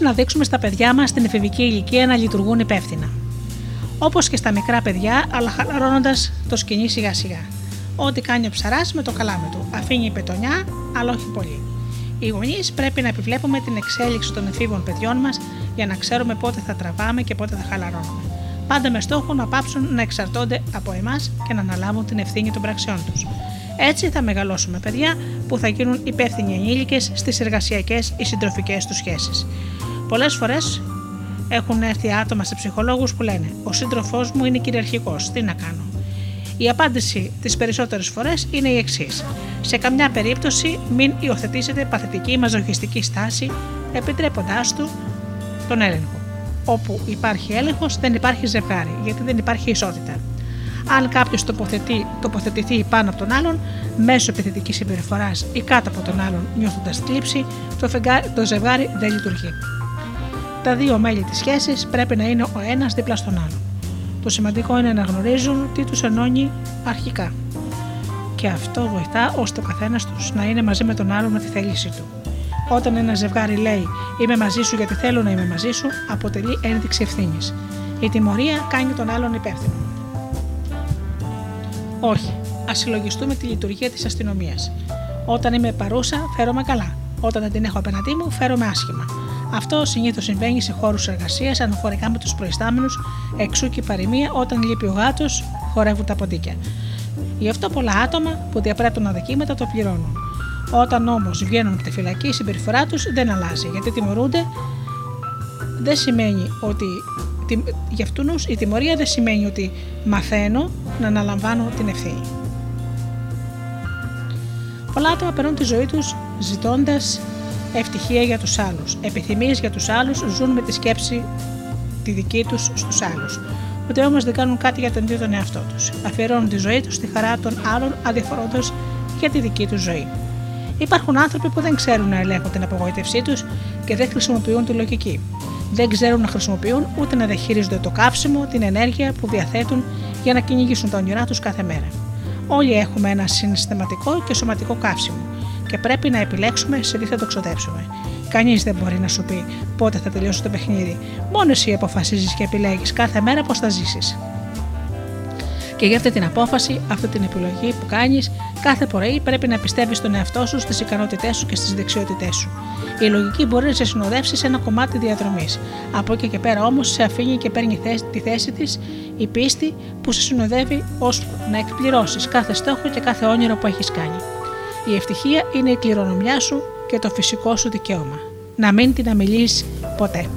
Να δείξουμε στα παιδιά μας την εφηβική ηλικία να λειτουργούν υπεύθυνα. Όπως και στα μικρά παιδιά, αλλά χαλαρώνοντας το σκηνή σιγά σιγά. Ό,τι κάνει ο ψαράς με το καλάμι του. Αφήνει πετονιά, αλλά όχι πολύ. Οι γονείς πρέπει να επιβλέπουμε την εξέλιξη των εφήβων παιδιών μας για να ξέρουμε πότε θα τραβάμε και πότε θα χαλαρώνουμε. Πάντα με στόχο να πάψουν να εξαρτώνται από εμάς και να αναλάβουν την ευθύνη των πραξιών τους. Έτσι θα μεγαλώσουμε παιδιά που θα γίνουν υπεύθυνοι ενήλικες στις εργασιακές ή συντροφικές τους σχέσεις. Πολλές φορές έχουν έρθει άτομα σε ψυχολόγους που λένε: Ο σύντροφός μου είναι κυριαρχικός, τι να κάνω. Η απάντηση τις περισσότερες φορές είναι η εξής. Σε καμιά περίπτωση μην υιοθετήσετε παθητική μαζοχιστική στάση επιτρέποντάς του τον έλεγχο. Όπου υπάρχει έλεγχος, δεν υπάρχει ζευγάρι, γιατί δεν υπάρχει ισότητα. Αν κάποιος τοποθετεί, τοποθετηθεί πάνω από τον άλλον μέσω επιθετικής συμπεριφοράς ή κάτω από τον άλλον νιώθοντας θλίψη, το, φεγγάρι- το ζευγάρι δεν λειτουργεί. Τα δύο μέλη της σχέσης πρέπει να είναι ο ένας δίπλα στον άλλον. Το σημαντικό είναι να γνωρίζουν τι τους ενώνει αρχικά. Και αυτό βοηθά ώστε ο καθένας τους να είναι μαζί με τον άλλον με τη θέλησή του. Όταν ένα ζευγάρι λέει Είμαι μαζί σου γιατί θέλω να είμαι μαζί σου, αποτελεί ένδειξη ευθύνης. Η τιμωρία κάνει τον άλλον υπεύθυνο. Όχι, ας συλλογιστούμε τη λειτουργία της αστυνομίας. Όταν είμαι παρούσα, φέρομαι καλά. Όταν δεν την έχω απέναντί μου, φέρομαι άσχημα. Αυτό συνήθως συμβαίνει σε χώρους εργασίας αναφορικά με τους προϊστάμενους, εξού και η παροιμία όταν λείπει ο γάτος, χορεύουν τα ποντίκια. Γι' αυτό πολλά άτομα που διαπράττουν αδικήματα το πληρώνουν. Όταν όμως βγαίνουν από τη φυλακή, η συμπεριφορά τους δεν αλλάζει γιατί τιμωρούνται. Δεν σημαίνει ότι τι- για αυτούς η τιμωρία δεν σημαίνει ότι μαθαίνω να αναλαμβάνω την ευθύνη. Πολλά άτομα περνούν τη ζωή τους ζητώντας ευτυχία για τους άλλους, επιθυμίες για τους άλλους, ζουν με τη σκέψη τη δική τους στους άλλους. Ούτε όμως δεν κάνουν κάτι για τον ίδιο τον εαυτό τους. Αφιερώνουν τη ζωή τους στη χαρά των άλλων αδιαφορώντας για τη δική τους ζωή. Υπάρχουν άνθρωποι που δεν ξέρουν να ελέγχουν την απογοήτευσή τους και δεν χρησιμοποιούν τη λογική. Δεν ξέρουν να χρησιμοποιούν ούτε να διαχειρίζονται το καύσιμο, την ενέργεια που διαθέτουν για να κυνηγήσουν τα όνειρά τους κάθε μέρα. Όλοι έχουμε ένα συναισθηματικό και σωματικό καύσιμο και πρέπει να επιλέξουμε σε τι θα το ξοδέψουμε. Κανείς δεν μπορεί να σου πει πότε θα τελειώσει το παιχνίδι. Μόνο εσύ αποφασίζεις και επιλέγεις κάθε μέρα πώς θα ζήσεις. Και για αυτή την απόφαση, αυτή την επιλογή που κάνεις, κάθε πρωί πρέπει να πιστεύεις στον εαυτό σου, στις ικανότητές σου και στις δεξιότητές σου. Η λογική μπορεί να σε συνοδεύσει σε ένα κομμάτι διαδρομής. Από εκεί και πέρα όμως σε αφήνει και παίρνει θέση- τη θέση της η πίστη που σε συνοδεύει ώσπου να εκπληρώσεις κάθε στόχο και κάθε όνειρο που έχεις κάνει. Η ευτυχία είναι η κληρονομιά σου και το φυσικό σου δικαίωμα. Να μην την αμιλείς ποτέ.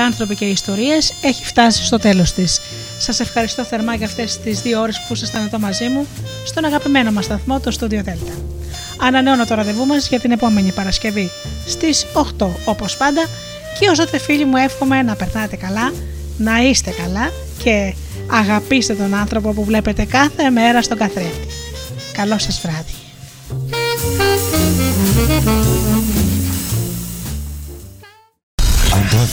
Άνθρωποι και Ιστορίες έχει φτάσει στο τέλος της. Σας ευχαριστώ θερμά για αυτές τις δύο ώρες που ήσασταν εδώ μαζί μου στον αγαπημένο μας σταθμό, το Studio Delta. Ανανεώνω το ραντεβού μας για την επόμενη Παρασκευή στις 8 όπως πάντα και ως τότε φίλοι μου εύχομαι να περνάτε καλά, να είστε καλά και αγαπήστε τον άνθρωπο που βλέπετε κάθε μέρα στον καθρέφτη. Καλό σας βράδυ.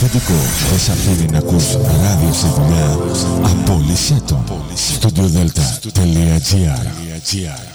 Αφεντικό δεν σ' αφήνει να ακούς ράδιο στη δουλειά, απόλυσέ το. Studiodelta.gr